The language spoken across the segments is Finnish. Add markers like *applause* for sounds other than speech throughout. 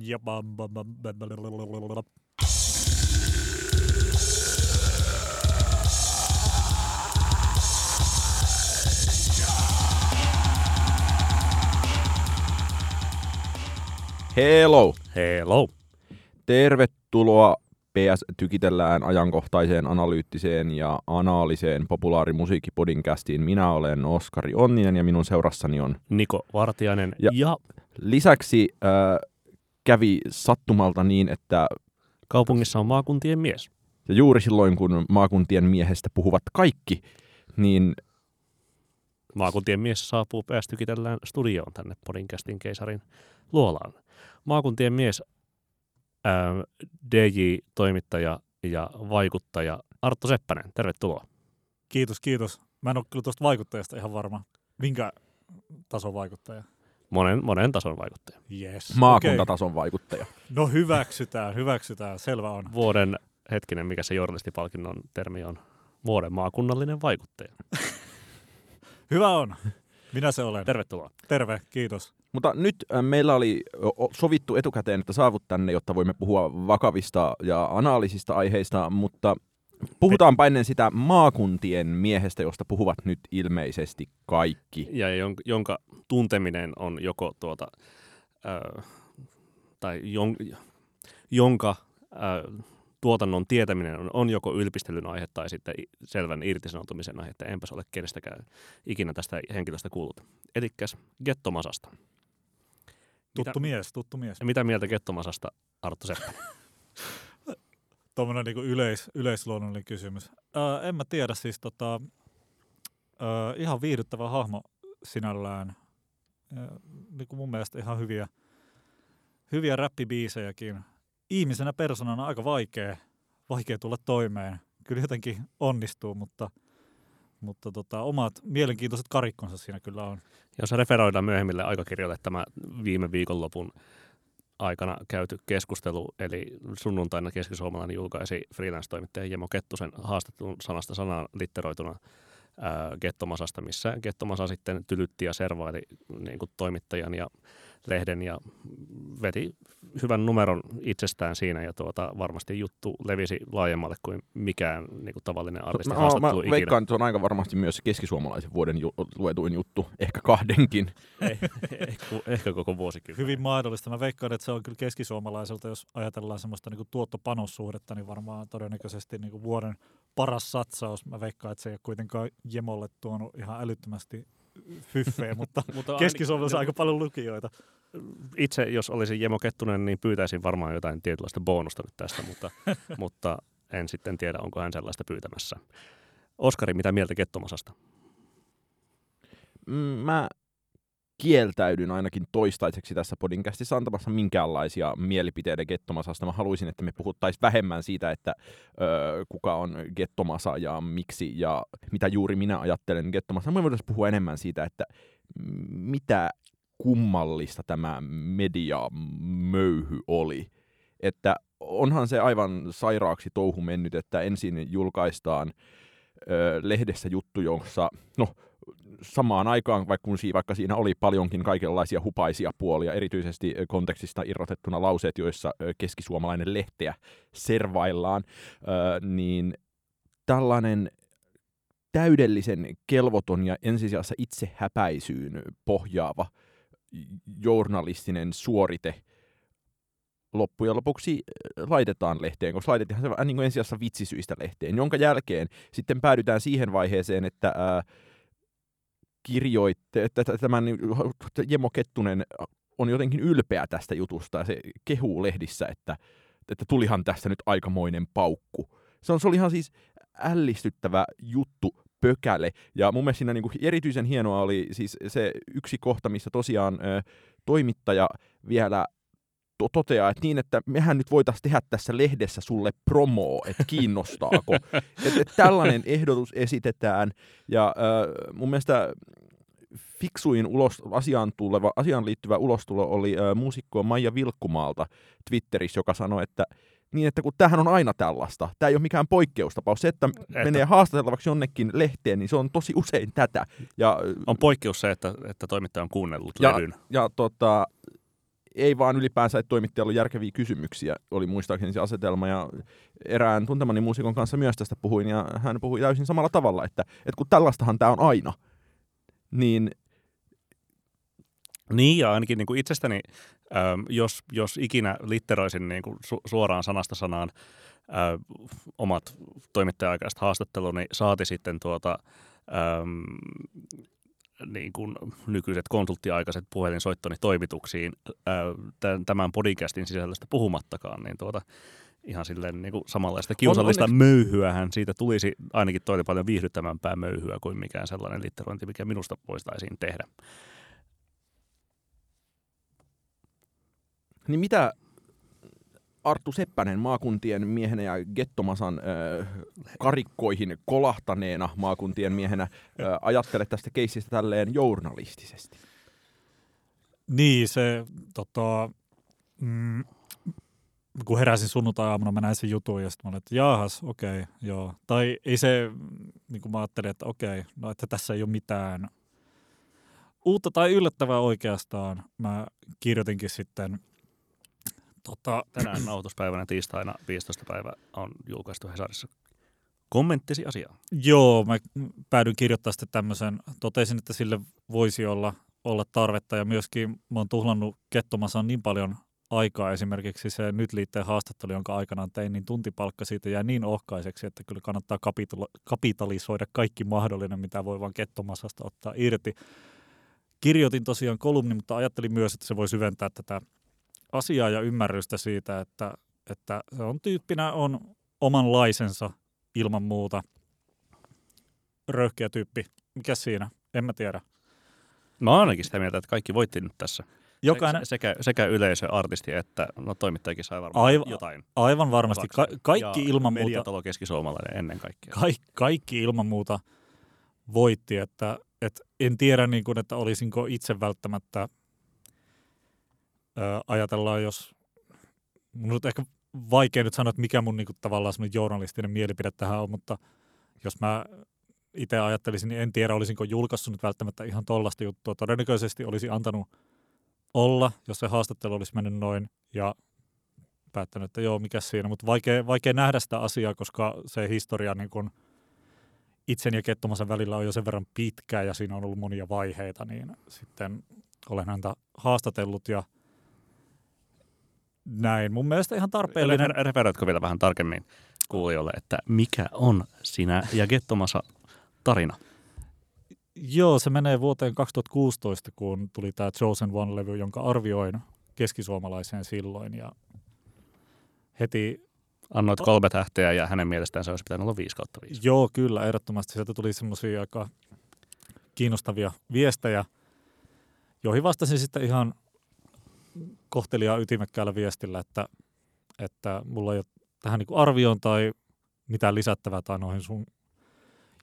Ja bam, bam, bam, bam, bam, bam, bam. Hello! Hello. Tervetuloa PS Tykitellään ajankohtaiseen, analyyttiseen ja anaaliseen populaarimusiikkipodcastiin. Minä olen Oskari Onninen ja minun seurassani on. Niko Vartiainen ja, Ja- ja Lisäksi äh, kävi sattumalta niin, että kaupungissa on maakuntien mies. ja juuri silloin kun maakuntien miehestä puhuvat kaikki, niin Maakuntien mies saapuu päästykitellään studioon tänne Podcastin keisarin luolaan. Maakuntien mies, ää, DJ-toimittaja ja vaikuttaja Arttu Seppänen, tervetuloa. Kiitos, kiitos. Mä en ole kyllä tuosta vaikuttajasta ihan varma. Minkä tason vaikuttaja? Monen, monen tason vaikuttaja. Yes. maakuntatason vaikuttaja. No hyväksytään, hyväksytään. Selvä on. Vuoden, hetkinen, mikä se journalistipalkinnon termi on, vuoden maakunnallinen vaikuttaja. *laughs* Hyvä on. Minä se olen. Tervetuloa. Terve, kiitos. Mutta nyt äh, meillä oli sovittu etukäteen, että saavut tänne, jotta voimme puhua vakavista ja analyysista aiheista, mutta puhutaanpa ennen sitä maakuntien miehestä, josta puhuvat nyt ilmeisesti kaikki. ja jonka, tunteminen on joko tuota, ö, tai jon, jonka ö, tuotannon tietäminen on, on joko ylpistelyn aihe tai sitten selvän irtisanoutumisen aihe, että enpäs ole kenestäkään ikinä tästä henkilöstä kuullut. Elikkäs Gettomasasta. Tuttu mitä, mies, tuttu mies. mitä mieltä Gettomasasta, Arttu Seppä? *laughs* Tuommoinen niinku yleis, yleisluonnollinen kysymys. Öö, en mä tiedä, siis tota, öö, ihan viihdyttävä hahmo sinällään. Öö, niinku mun mielestä ihan hyviä, hyviä räppibiisejäkin. Ihmisenä persoonana aika vaikea, vaikea tulla toimeen. Kyllä jotenkin onnistuu, mutta, mutta tota, omat mielenkiintoiset karikkonsa siinä kyllä on. Jos referoidaan myöhemmille aikakirjoille tämä viime viikonlopun aikana käyty keskustelu, eli sunnuntaina keskisuomalainen julkaisi freelance-toimittaja Jemo Kettusen haastattelun sanasta sanaan litteroituna ää, Gettomasasta, missä Gettomasa sitten tylytti ja servaili niin kuin toimittajan ja lehden ja veti hyvän numeron itsestään siinä ja tuota, varmasti juttu levisi laajemmalle kuin mikään niin kuin tavallinen artisti Mä, mä haastattelu ikinä. veikkaan, että se on aika varmasti myös keskisuomalaisen vuoden ju- luetuin juttu, ehkä kahdenkin. *laughs* Ei, ehkä, ehkä koko vuosikymmen. Hyvin mahdollista. Mä veikkaan, että se on kyllä keskisuomalaiselta, jos ajatellaan semmoista niin tuottopanossuhdetta, niin varmaan todennäköisesti niin vuoden paras satsaus. Mä veikkaan, että se ei ole kuitenkaan Jemolle tuonut ihan älyttömästi fyffeä, mutta *laughs* Mutta keskisuomalaisessa ainakin- aika paljon lukijoita. itse, jos olisin Jemo Kettunen, niin pyytäisin varmaan jotain tietynlaista bonusta nyt tästä, mutta, *laughs* mutta en sitten tiedä, onko hän sellaista pyytämässä. Oskari, mitä mieltä Kettomasasta? Mm, Mä kieltäydyn ainakin toistaiseksi tässä podcastissa antamassa minkäänlaisia mielipiteitä Gettomasasta. Mä haluaisin, että me puhuttaisiin vähemmän siitä, että ö, kuka on Gettomasa ja miksi ja mitä juuri minä ajattelen Gettomasa. Me voitaisiin puhua enemmän siitä, että mitä kummallista tämä mediamöyhy oli. Että onhan se aivan sairaaksi touhu mennyt, että ensin julkaistaan ö, lehdessä juttu, jossa, no samaan aikaan, vaikka, kun si- vaikka siinä oli paljonkin kaikenlaisia hupaisia puolia, erityisesti kontekstista irrotettuna lauseet, joissa keskisuomalainen lehteä servaillaan, niin tällainen täydellisen kelvoton ja ensisijassa itsehäpäisyyn pohjaava journalistinen suorite loppujen lopuksi laitetaan lehteen, koska laitettiin se niin ensisijassa vitsisyistä lehteen, jonka jälkeen sitten päädytään siihen vaiheeseen, että ää, kirjoitte, että tämän Jemo Kettunen on jotenkin ylpeä tästä jutusta ja se kehuu lehdissä, että, että tulihan tästä nyt aikamoinen paukku. Se, on, se oli ihan siis ällistyttävä juttu pökäle. Ja mun mielestä siinä niin kuin erityisen hienoa oli siis se yksi kohta, missä tosiaan ö, toimittaja vielä to- toteaa, että niin, että mehän nyt voitaisiin tehdä tässä lehdessä sulle promoo, että kiinnostaako. *laughs* että et tällainen ehdotus esitetään, ja äh, mun mielestä fiksuin ulos, asiaan, tuleva, asiaan liittyvä ulostulo oli äh, muusikko Maija Vilkkumaalta Twitterissä, joka sanoi, että niin, että kun tämähän on aina tällaista. Tämä ei ole mikään poikkeustapaus. Se, että, että menee haastateltavaksi jonnekin lehteen, niin se on tosi usein tätä. Ja, On poikkeus se, että, että toimittaja on kuunnellut Ja- levyn. ja tota, ei vaan ylipäänsä, että toimittajalla on järkeviä kysymyksiä, oli muistaakseni se asetelma, ja erään tuntemani muusikon kanssa myös tästä puhuin, ja hän puhui täysin samalla tavalla, että, että kun tällaistahan tämä on aina, niin Niin, ja ainakin niin kuin itsestäni, ähm, jos, jos ikinä litteroisin niin kuin su- suoraan sanasta sanaan äh, omat toimittaja-aikaiset haastatteluni, saati sitten tuota, ähm, niin kuin nykyiset konsulttiaikaiset puhelinsoittoni toimituksiin tämän- podcastin sisällöstä puhumattakaan, niin tuota, ihan silleen niin kuin samanlaista kiusallista onneksi- möyhyähän siitä tulisi ainakin toinen paljon viihdyttävämpää möyhyä kuin mikään sellainen litterointi, mikä minusta voitaisiin tehdä. Niin mitä Arttu Seppänen maakuntien miehenä ja Gettomasan äh, karikkoihin kolahtaneena maakuntien miehenä äh, ajattelet tästä keissistä tälleen journalistisesti? Niin, se tota, mm, kun heräsin sunnuntai-aamuna, mä näin sen jutun ja sitten mä olin, että jaahas, okei, okay, joo. Tai ei se, niin kuin mä ajattelin, että okei, okay, no että tässä ei ole mitään uutta tai yllättävää oikeastaan. Mä kirjoitinkin sitten tota, Tänään nauhoituspäivänä tiistaina 15. päivä on julkaistu Hesarissa kommenttisi asiaa. Joo, mä päädyin kirjoittaa sitten tämmöisen, totesin, että sille voisi olla, olla tarvetta ja myöskin mä oon tuhlannut Kettomassa niin paljon aikaa esimerkiksi se nyt liitteen haastattelu, jonka aikanaan tein, niin tuntipalkka siitä jää niin ohkaiseksi, että kyllä kannattaa kapitula- kapitalisoida kaikki mahdollinen, mitä voi vaan Kettomasasta ottaa irti. Kirjoitin tosiaan kolumni, mutta ajattelin myös, että se voi syventää tätä asiaa ja ymmärrystä siitä, että, että se on tyyppinä on omanlaisensa ilman muuta röyhkeä tyyppi. Mikä siinä? En mä tiedä. Mä oon ainakin sitä mieltä, että kaikki voitti nyt tässä. Jokainen, Se- Sekä, sekä yleisö, artisti että no, toimittajakin sai varmaan Aivan- jotain. aivan varmasti. Ka- kaikki ja ilman muuta, Mediatalo keskisuomalainen ennen kaikkea. ka- kaikki ilman muuta voitti. Että, et en tiedä, niin kuin, että olisinko itse välttämättä ajatellaan, jos mun on ehkä vaikea nyt sanoa, että mikä mun niin kuin, tavallaan journalistinen mielipide tähän on, mutta jos mä itse ajattelisin, niin en tiedä, olisinko julkaissut nyt välttämättä ihan tollasta juttua. Todennäköisesti olisi antanut olla, jos se haastattelu olisi mennyt noin ja päättänyt, että joo, mikä siinä. Mutta vaikea, vaikea nähdä sitä asiaa, koska se historia niin kun itsen ja Kettomasen välillä on jo sen verran pitkä ja siinä on ollut monia vaiheita, niin sitten olen häntä haastatellut ja näin. Mun mielestä ihan tarpeellinen. Refer- Referoitko vielä vähän tarkemmin kuulijoille, että mikä on sinä ja Gettomasa tarina? Joo, se menee vuoteen 2016, kun tuli tämä Chosen One-levy, jonka arvioin keskisuomalaiseen silloin. Ja heti, Annoit kolme tähteä ja hänen mielestään se olisi pitänyt olla 5 kautta 5. joo kyllä, ehdottomasti sieltä tuli semmoisia aika kiinnostavia viestejä, joihin vastasin sitten ihan kohteliaan ytimekkäällä viestillä, että, että mulla ei ole tähän niin arvioon tai mitään lisättävää tai noihin sun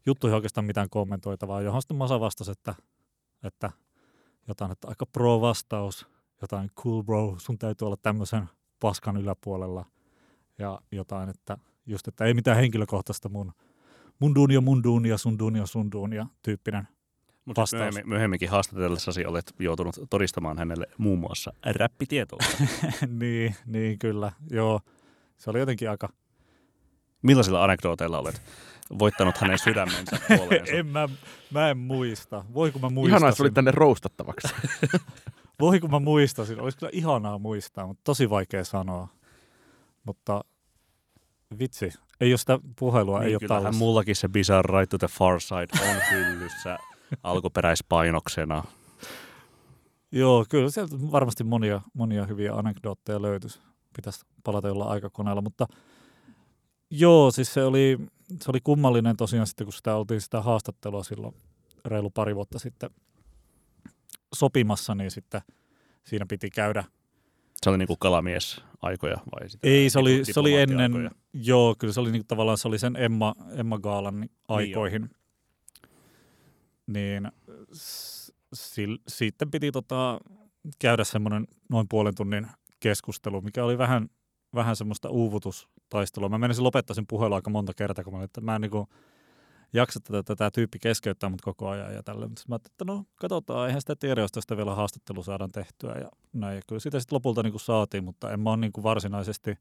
juttuihin oikeastaan mitään kommentoitavaa, johon sitten Masa vastasi, että, että jotain, että aika pro-vastaus, jotain cool bro, sun täytyy olla tämmöisen paskan yläpuolella ja jotain, että just, että ei mitään henkilökohtaista mun, mun duunia, mun duunia, sun duunia, sun duunia tyyppinen. Mutta Vastaus. myöhemmin, myöhemminkin haastatellessasi olet joutunut todistamaan hänelle muun muassa räppitietoa. *laughs* niin, niin kyllä, joo. Se oli jotenkin aika, Millaisilla anekdooteilla olet voittanut hänen sydämensä *laughs* puoleensa? en mä, mä en muista. Voi kun mä muistasin. Ihanaa, että tulit tänne roustattavaksi. *laughs* Voi kun mä muistasin. Olisi kyllä ihanaa muistaa, mutta tosi vaikea sanoa. Mutta vitsi, ei ole sitä puhelua, ei niin, ole kyllähän tallessa. mullakin se Bizarre Ride to the Far Side on hyllyssä alkuperäispainoksena. Joo, kyllä sieltä varmasti monia, monia hyviä anekdootteja löytyisi. Pitäisi palata jollain aikakoneella, mutta joo, siis se oli, se oli kummallinen tosiaan sitten, kun sitä oltiin sitä haastattelua silloin reilu pari vuotta sitten sopimassa, niin sitten siinä piti käydä. Se oli niinku kalamies aikoja vai sitä Ei, se oli, se oli ennen, joo, kyllä se oli niinku, tavallaan se oli sen Emma, Emma Gaalan aikoihin. Niin s- sil, sitten piti tota, käydä semmoinen noin puolen tunnin keskustelu, mikä oli vähän, vähän semmoista uuvutustaistelua. Mä menisin lopettaa sen puhelun aika monta kertaa, kun mä, olin, että mä en, niinku, jaksa tätä, tätä tyyppi keskeyttää mut koko ajan ja tällä. Mutta mä että no katsotaan, eihän sitä tiedä, jos tästä vielä haastattelu saadaan tehtyä ja näin. Ja kyllä sitä sitten lopulta niin kuin saatiin, mutta en mä ole niin kuin varsinaisesti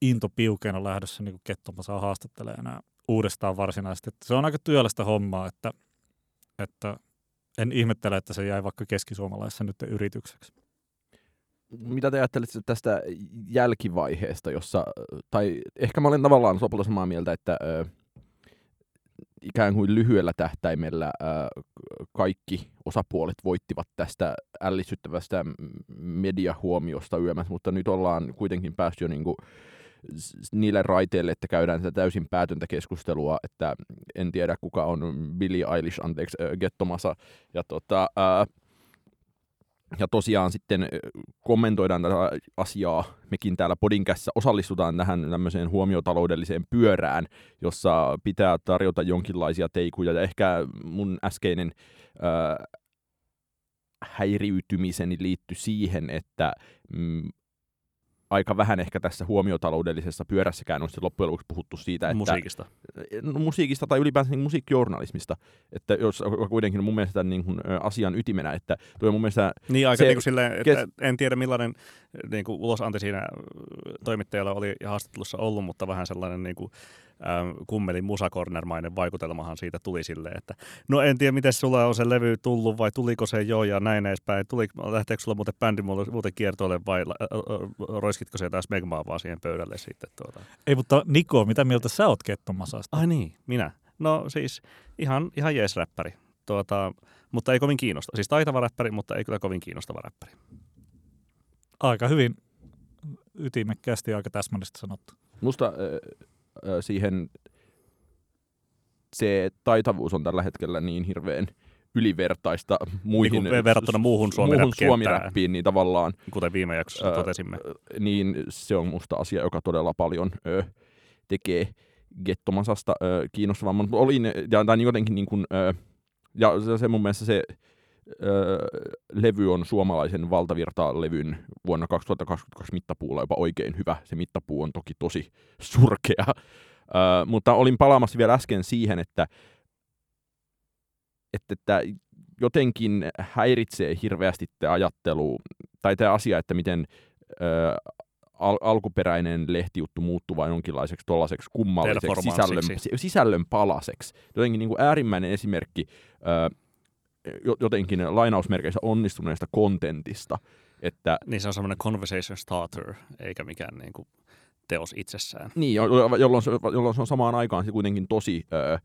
into piukeena lähdössä niin kettomasaa haastattelemaan enää uudestaan varsinaisesti. Että se on aika työlästä hommaa, että, että en ihmettele, että se jäi vaikka keskisuomalaisessa nyt yritykseksi. Mitä te ajattelette tästä jälkivaiheesta, jossa, tai ehkä mä olen tavallaan lopulta samaa mieltä, että ö, ikään kuin lyhyellä tähtäimellä ö, kaikki osapuolet voittivat tästä ällistyttävästä mediahuomiosta yömässä, mutta nyt ollaan kuitenkin päästy jo niin kuin niille raiteille, että käydään tätä täysin päätöntä keskustelua, että en tiedä kuka on Billie Eilish, anteeksi, Gettomasa, ja tota, äh, ja tosiaan sitten kommentoidaan tätä asiaa. Mekin täällä Podinkässä osallistutaan tähän tämmöiseen huomiotaloudelliseen pyörään, jossa pitää tarjota jonkinlaisia teikuja. Ja ehkä mun äskeinen äh, häiriytymiseni liittyi siihen, että mm, aika vähän ehkä tässä huomiotaloudellisessa pyörässäkään on loppujen lopuksi puhuttu siitä, että... Musiikista. No, musiikista tai ylipäänsä niin musiikkijournalismista. Että jos kuitenkin mun mielestä niin kuin, asian ytimenä, että tuo mun mielestä... Niin aika se, niin kuin silleen, että kes... en tiedä millainen niin kuin ulosanti siinä toimittajalla oli haastattelussa ollut, mutta vähän sellainen niin kuin, ähm, kummelin musakornermainen vaikutelmahan siitä tuli silleen, että no en tiedä, miten sulla on se levy tullut vai tuliko se jo ja näin edespäin. Tuli, lähteekö sulla muuten bändi muuten kiertoille vai roiskitko se taas Megmaa vaan siihen pöydälle sitten? Tuota? Ei, mutta Niko, mitä mieltä sä oot Kettomasasta? Ai niin, minä. No siis ihan, ihan jees räppäri. Tuota, mutta ei kovin kiinnostava. Siis taitava räppäri, mutta ei kyllä kovin kiinnostava räppäri. Aika hyvin ytimekkäästi aika täsmällisesti sanottu. Musta äh, siihen se taitavuus on tällä hetkellä niin hirveän ylivertaista muihin, niin verrattuna muuhun, muuhun suomiräppiin, niin tavallaan... Kuten viime jaksossa totesimme. Niin se on musta asia, joka todella paljon ö, tekee Gettomasasta ö, kiinnostavamman. Olin, ja, tai jotenkin niin kuin, ö, ja se, se mun mielestä se levy on suomalaisen valtavirta-levyn vuonna 2022 mittapuulla jopa oikein hyvä. Se mittapuu on toki tosi *laughs* surkea. Ö, mutta olin palaamassa vielä äsken siihen, että, että, että jotenkin häiritsee hirveästi tämä ajattelu, tai tämä asia, että miten ö, al- alkuperäinen lehtijuttu muuttuu vain jonkinlaiseksi tuollaiseksi kummalliseksi sisällön, sisällön palaseksi. Jotenkin niin kuin äärimmäinen esimerkki ö, jotenkin lainausmerkeissä onnistuneesta kontentista. Että, niin se on semmoinen conversation starter, eikä mikään niin kuin teos itsessään. Niin, jolloin se, jolloin se on samaan aikaan se kuitenkin tosi ö,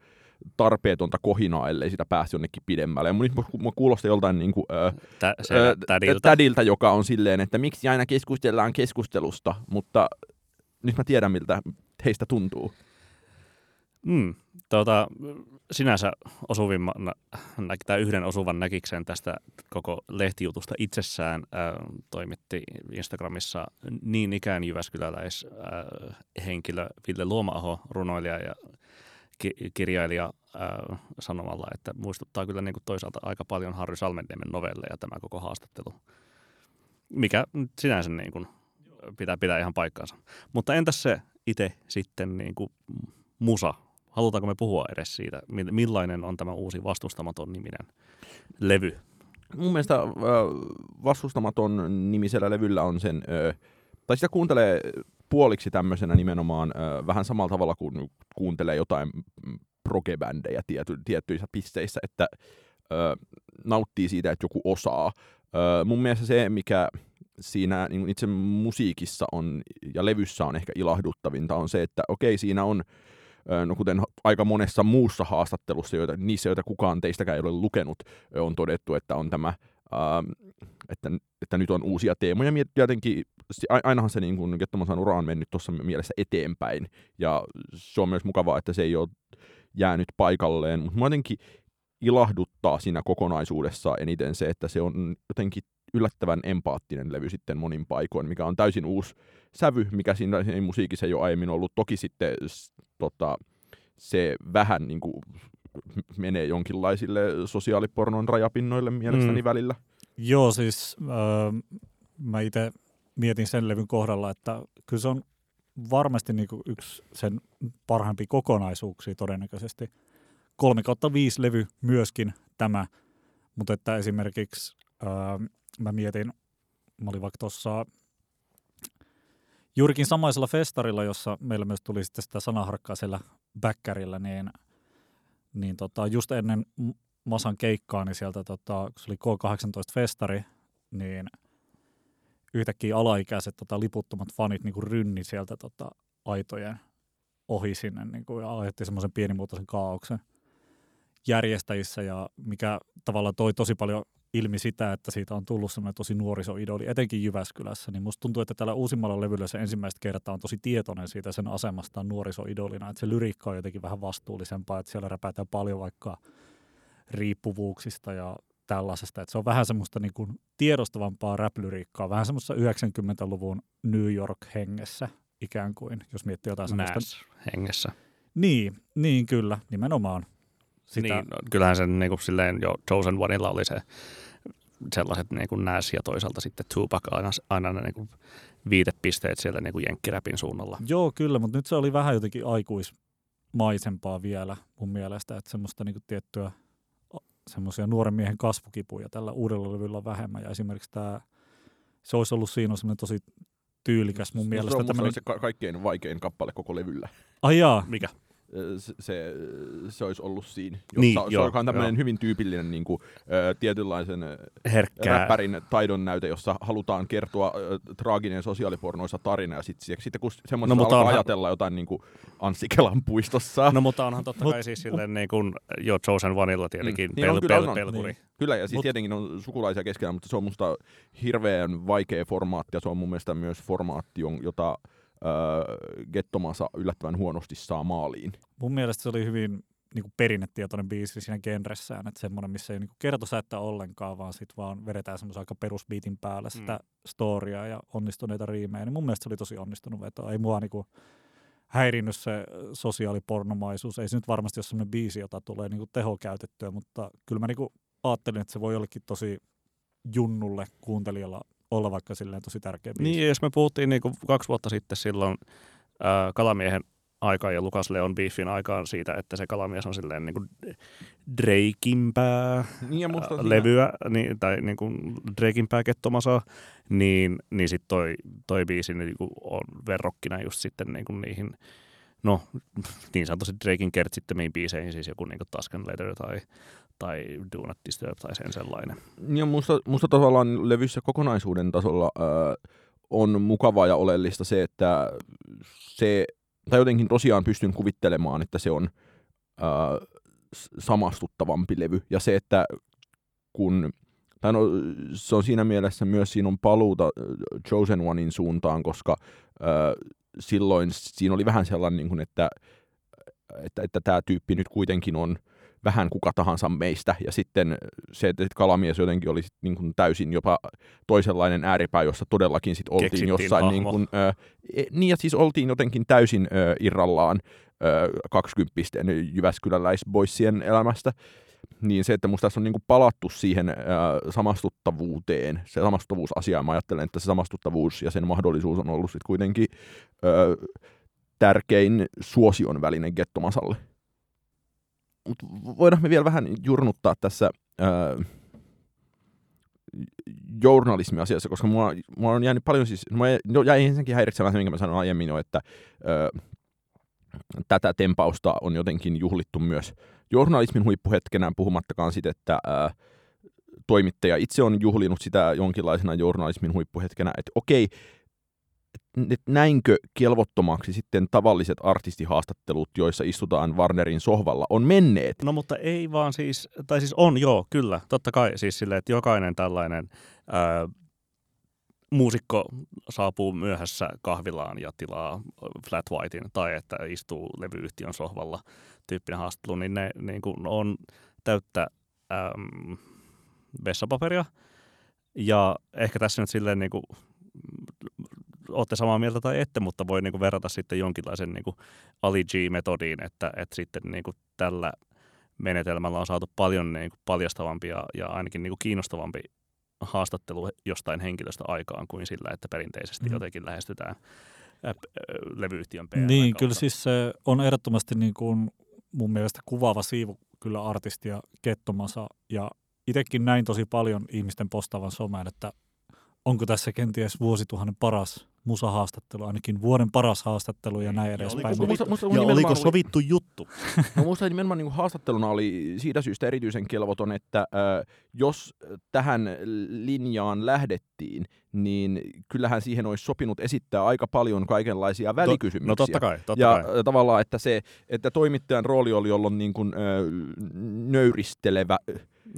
tarpeetonta kohinaa, ellei sitä pääse jonnekin pidemmälle. Ja mun, mun kuulostaa joltain niin kuin, ö, Tä, se, ö, tädiltä. tädiltä, joka on silleen, että miksi aina keskustellaan keskustelusta, mutta nyt mä tiedän, miltä heistä tuntuu. Mm, tuota, sinänsä osuvimman, tai yhden osuvan näkiksen tästä koko lehtijutusta itsessään äh, toimitti Instagramissa niin ikään Jyväskyläläis äh, henkilö Ville Luomaaho, runoilija ja ki- kirjailija äh, sanomalla, että muistuttaa kyllä niin kuin toisaalta aika paljon Harry Salmenniemen novelleja tämä koko haastattelu, mikä sinänsä niin kuin pitää pitää ihan paikkaansa. Mutta entäs se itse sitten niin kuin musa halutaanko me puhua edes siitä, millainen on tämä uusi vastustamaton niminen levy? Mun mielestä vastustamaton nimisellä levyllä on sen, tai sitä kuuntelee puoliksi tämmöisenä nimenomaan äh, vähän samalla tavalla kuin kuuntelee jotain progebändejä tiety, pisteissä, että nauttii siitä, että joku osaa. mun mielestä se, mikä siinä niin itse musiikissa on ja levyssä on ehkä ilahduttavinta, on se, että okei, siinä on no kuten aika monessa muussa haastattelussa, joita, niissä, joita kukaan teistäkään ei ole lukenut, on todettu, että on tämä, että, että nyt on uusia teemoja. Jotenkin, ainahan se niin kuin ura on mennyt tuossa mielessä eteenpäin, ja se on myös mukavaa, että se ei ole jäänyt paikalleen, mutta jotenkin ilahduttaa siinä kokonaisuudessa eniten se, että se on jotenkin yllättävän empaattinen levy sitten monin paikoin, mikä on täysin uusi sävy, mikä siinä musiikissa ei ole aiemmin ollut. Toki sitten tota, se vähän niin kuin, menee jonkinlaisille sosiaalipornon rajapinnoille mielestäni mm. välillä. Joo, siis äh, mä itse mietin sen levyn kohdalla, että kyllä se on varmasti niin kuin yksi sen parhaimpia kokonaisuuksia todennäköisesti. 3 kautta 5 levy myöskin tämä, mutta että esimerkiksi ää, mä mietin, mä olin vaikka tuossa juurikin samaisella festarilla, jossa meillä myös tuli sitten sitä sanaharkkaa siellä bäkkärillä, niin, niin tota, just ennen Masan keikkaa, niin sieltä, tota, kun se oli K18-festari, niin yhtäkkiä alaikäiset tota, liputtomat fanit niin kuin rynni sieltä tota, aitojen ohi sinne niin kuin, ja aiheutti semmoisen pienimuotoisen kaauksen järjestäjissä, ja mikä tavallaan toi tosi paljon ilmi sitä, että siitä on tullut semmoinen tosi nuorisoidoli, etenkin Jyväskylässä, niin musta tuntuu, että tällä uusimmalla levyllä se ensimmäistä kertaa on tosi tietoinen siitä sen asemastaan nuorisoidolina, että se lyriikka on jotenkin vähän vastuullisempaa, että siellä räpätään paljon vaikka riippuvuuksista ja tällaisesta, että se on vähän semmoista niin kuin tiedostavampaa rap-lyriikkaa, vähän semmoista 90-luvun New York-hengessä ikään kuin, jos miettii jotain semmoista. Nas hengessä. Niin, niin kyllä, nimenomaan. Sitä... Niin, no, kyllähän sen niin kuin, silleen jo Chosen Oneilla oli se sellaiset niin kuin Nas ja toisaalta sitten Tupac aina, aina ne niin kuin viitepisteet siellä niin kuin jenkkiräpin suunnalla. Joo, kyllä, mutta nyt se oli vähän jotenkin aikuismaisempaa vielä mun mielestä, että semmoista niin kuin tiettyä semmoisia nuoren miehen kasvukipuja tällä uudella levyllä on vähemmän. Ja esimerkiksi tämä, se olisi ollut siinä semmoinen tosi tyylikäs mun mielestä. Se on tämmönen... se ka- kaikkein vaikein kappale koko levyllä. Ai jaa, Mikä? Se, se, olisi ollut siinä. Jossa, Niin, se joo, on tämmöinen hyvin tyypillinen niin kuin, tietynlaisen Herkkää. räppärin taidon näyte, jossa halutaan kertoa traaginen sosiaalipornoissa tarina, ja sitten sit, kun semmoista No, alkaa onhan- ajatella jotain niin kuin Anssi Kelan puistossa. No mutta onhan totta kai siis silleen niin kuin jo Chosen Oneilla tietenkin Mm. mm. Niin on, pel, kyllä pel, on. pelkuri. Niin. Kyllä, ja siis Mut- tietenkin on sukulaisia keskenään, mutta se on musta hirveän vaikea formaatti, ja se on mun mielestä myös formaatti, jota öö, Gettomasa yllättävän huonosti saa maaliin. mun mielestä se oli hyvin niin kuin perinnetietoinen biisi siinä genressään, että semmoinen, missä ei niin kertosäettä ollenkaan, vaan sit vaan vedetään semmoisen aika perusbiitin päälle sitä Mm. storya ja onnistuneita riimejä, niin mun mielestä se oli tosi onnistunut veto. Ei mua niinku häirinnyt se sosiaalipornomaisuus. Ei se nyt varmasti ole semmoinen biisi, jota tulee niinku tehokäytettyä, mutta kyllä mä niinku ajattelin, että se voi jollekin tosi junnulle kuuntelijalla olla vaikka silleen tosi tärkeä biisi. Niin, jos me puhuttiin niin kuin kaksi vuotta sitten silloin ää, Kalamiehen aikaan ja Lukas Leon Beefin aikaan siitä, että se Kalamies on silleen niin kuin Dreikimpää Niin levyä, niin, tai niin kuin Dreikimpää kettomasa, niin, niin sitten toi, toi biisi niin kuin on verrokkina just sitten niin kuin niihin, no *laughs* niin sanotusti Drakein kertsittämiin biiseihin, siis joku niin Tusken Leather tai, tai Do Not Disturb tai sen sellainen. Ja musta, musta tavallaan levyssä kokonaisuuden tasolla äh, on mukavaa ja oleellista se, että se, tai jotenkin tosiaan pystyn kuvittelemaan, että se on äh, samastuttavampi levy. Ja se, että kun, tai no, se on siinä mielessä myös, siinä on paluuta Chosen Onein suuntaan, koska äh, silloin siinä oli vähän sellainen, niin kuin, että, että, että tämä tyyppi nyt kuitenkin on vähän kuka tahansa meistä. Ja sitten se, että kalamies jotenkin oli sit niin kuin täysin jopa toisenlainen ääripää, jossa todellakin sit oltiin Keksittiin jossain, niin, kuin, ö, e- niin ja siis oltiin jotenkin täysin ö, irrallaan kaksikymppisten Jyväskyläläisboissien elämästä. Niin se, että musta tässä on niin kuin palattu siihen ö, samastuttavuuteen, se samastuttavuusasia, mä ajattelen, että se samastuttavuus ja sen mahdollisuus on ollut sitten kuitenkin ö, tärkein suosion väline Gettomasalle. Mut voidaan me vielä vähän jurnuttaa tässä ää, journalismiasiassa, koska mua, mua on jäänyt paljon siis, jäi- no, jäi ensinnäkin häiritsemään se, minkä mä sanoin aiemmin jo, että ää, tätä tempausta on jotenkin juhlittu myös journalismin huippuhetkenä, puhumattakaan siitä, että ää, toimittaja itse on juhlinut sitä jonkinlaisena journalismin huippuhetkenä, että okei, et näinkö kelvottomaksi sitten tavalliset artistihaastattelut, joissa istutaan Warnerin sohvalla, on menneet. No mutta ei vaan siis, tai siis on joo, kyllä, totta kai siis silleen, että jokainen tällainen ää, muusikko saapuu myöhässä kahvilaan ja tilaa flat whitein tai että istuu levyyhtiön sohvalla tyyppinen haastattelu, niin ne niin kuin on täyttä äm, vessapaperia. Ja ehkä tässä nyt silleen niin kuin, olette samaa mieltä tai ette, mutta voi niin kuin verrata sitten jonkinlaisen niin kuin Ali G-metodiin, että, että sitten niin kuin tällä menetelmällä on saatu paljon niin kuin paljastavampi ja, ja ainakin niin kuin kiinnostavampi haastattelu jostain henkilöstä aikaan kuin sillä, että perinteisesti Mm. jotenkin lähestytään äh, levyyhtiön PR. Niin, kautta. kyllä siis se on ehdottomasti niin kuin mun mielestä kuvaava siivu kyllä artistia Kettomasa. Ja itsekin näin tosi paljon ihmisten postaavan someen, että onko tässä kenties vuosituhannen paras musahaastattelu, ainakin vuoden paras haastattelu ja näin Ja edespäin. oliko Mutta- Musta, musta, Ja oliko oli- sovittu juttu? No musta nimenomaan niin haastatteluna oli siitä syystä erityisen kelvoton, että äh, jos tähän linjaan lähdettiin, niin kyllähän siihen olisi sopinut esittää aika paljon kaikenlaisia välikysymyksiä. No totta kai, totta ja kai. äh, tavallaan, että se, että toimittajan rooli oli olla niin kuin, äh, nöyristelevä,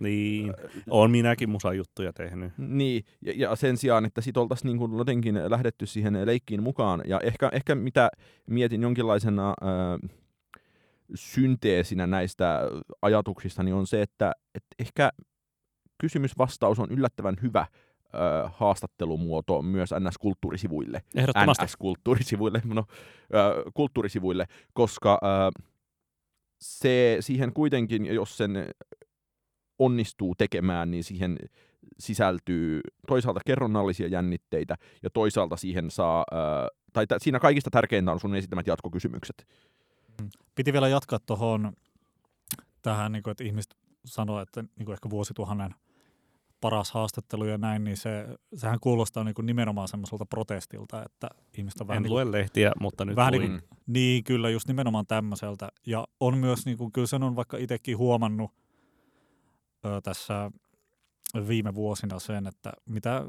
Niin, on minäkin musajuttuja tehnyt. niin, ja, ja sen sijaan, että sit oltaisiin niin kuin jotenkin lähdetty siihen leikkiin mukaan. Ja ehkä, ehkä mitä mietin jonkinlaisena äh, synteesinä näistä ajatuksista, niin on se, että, että ehkä kysymysvastaus on yllättävän hyvä äh, haastattelumuoto myös NS-kulttuurisivuille. Ehdottomasti. NS-kulttuurisivuille, no, äh, kulttuurisivuille, koska äh, se siihen kuitenkin, jos sen onnistuu tekemään, niin siihen sisältyy toisaalta kerronnallisia jännitteitä ja toisaalta siihen saa, tai t- siinä kaikista tärkeintä on sun esittämät jatkokysymykset. Piti vielä jatkaa tuohon tähän, niin kuin, että ihmiset sanoo, että niin kuin ehkä vuosituhannen paras haastattelu ja näin, niin se, sehän kuulostaa niin kuin nimenomaan semmoiselta protestilta, että ihmiset on vähän En niin lue kuin, lehtiä, mutta nyt vähän luin. niin, kuin, niin kyllä just nimenomaan tämmöiseltä. Ja on myös, niin kuin, kyllä sen on vaikka itsekin huomannut ö, tässä viime vuosina sen, että mitä,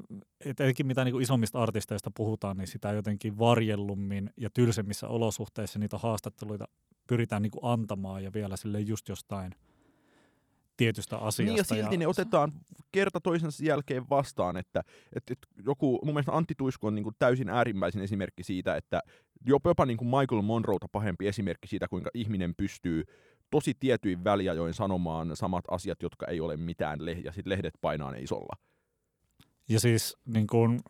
etenkin mitä niin isommista artisteista puhutaan, niin sitä jotenkin varjellummin ja tylsemmissä olosuhteissa niitä haastatteluita pyritään niin antamaan ja vielä sille just jostain tietystä asiasta. Niin ja silti ne otetaan kerta toisensa jälkeen vastaan, että, että, että joku, mun mielestä Antti Tuisku on niin kuin täysin äärimmäisen esimerkki siitä, että jopa, jopa niin kuin Michael Monroeta pahempi esimerkki siitä, kuinka ihminen pystyy tosi tietyin väliajoin sanomaan samat asiat, jotka ei ole mitään, leh- ja sitten lehdet painaa ne isolla. Ja siis niin kun,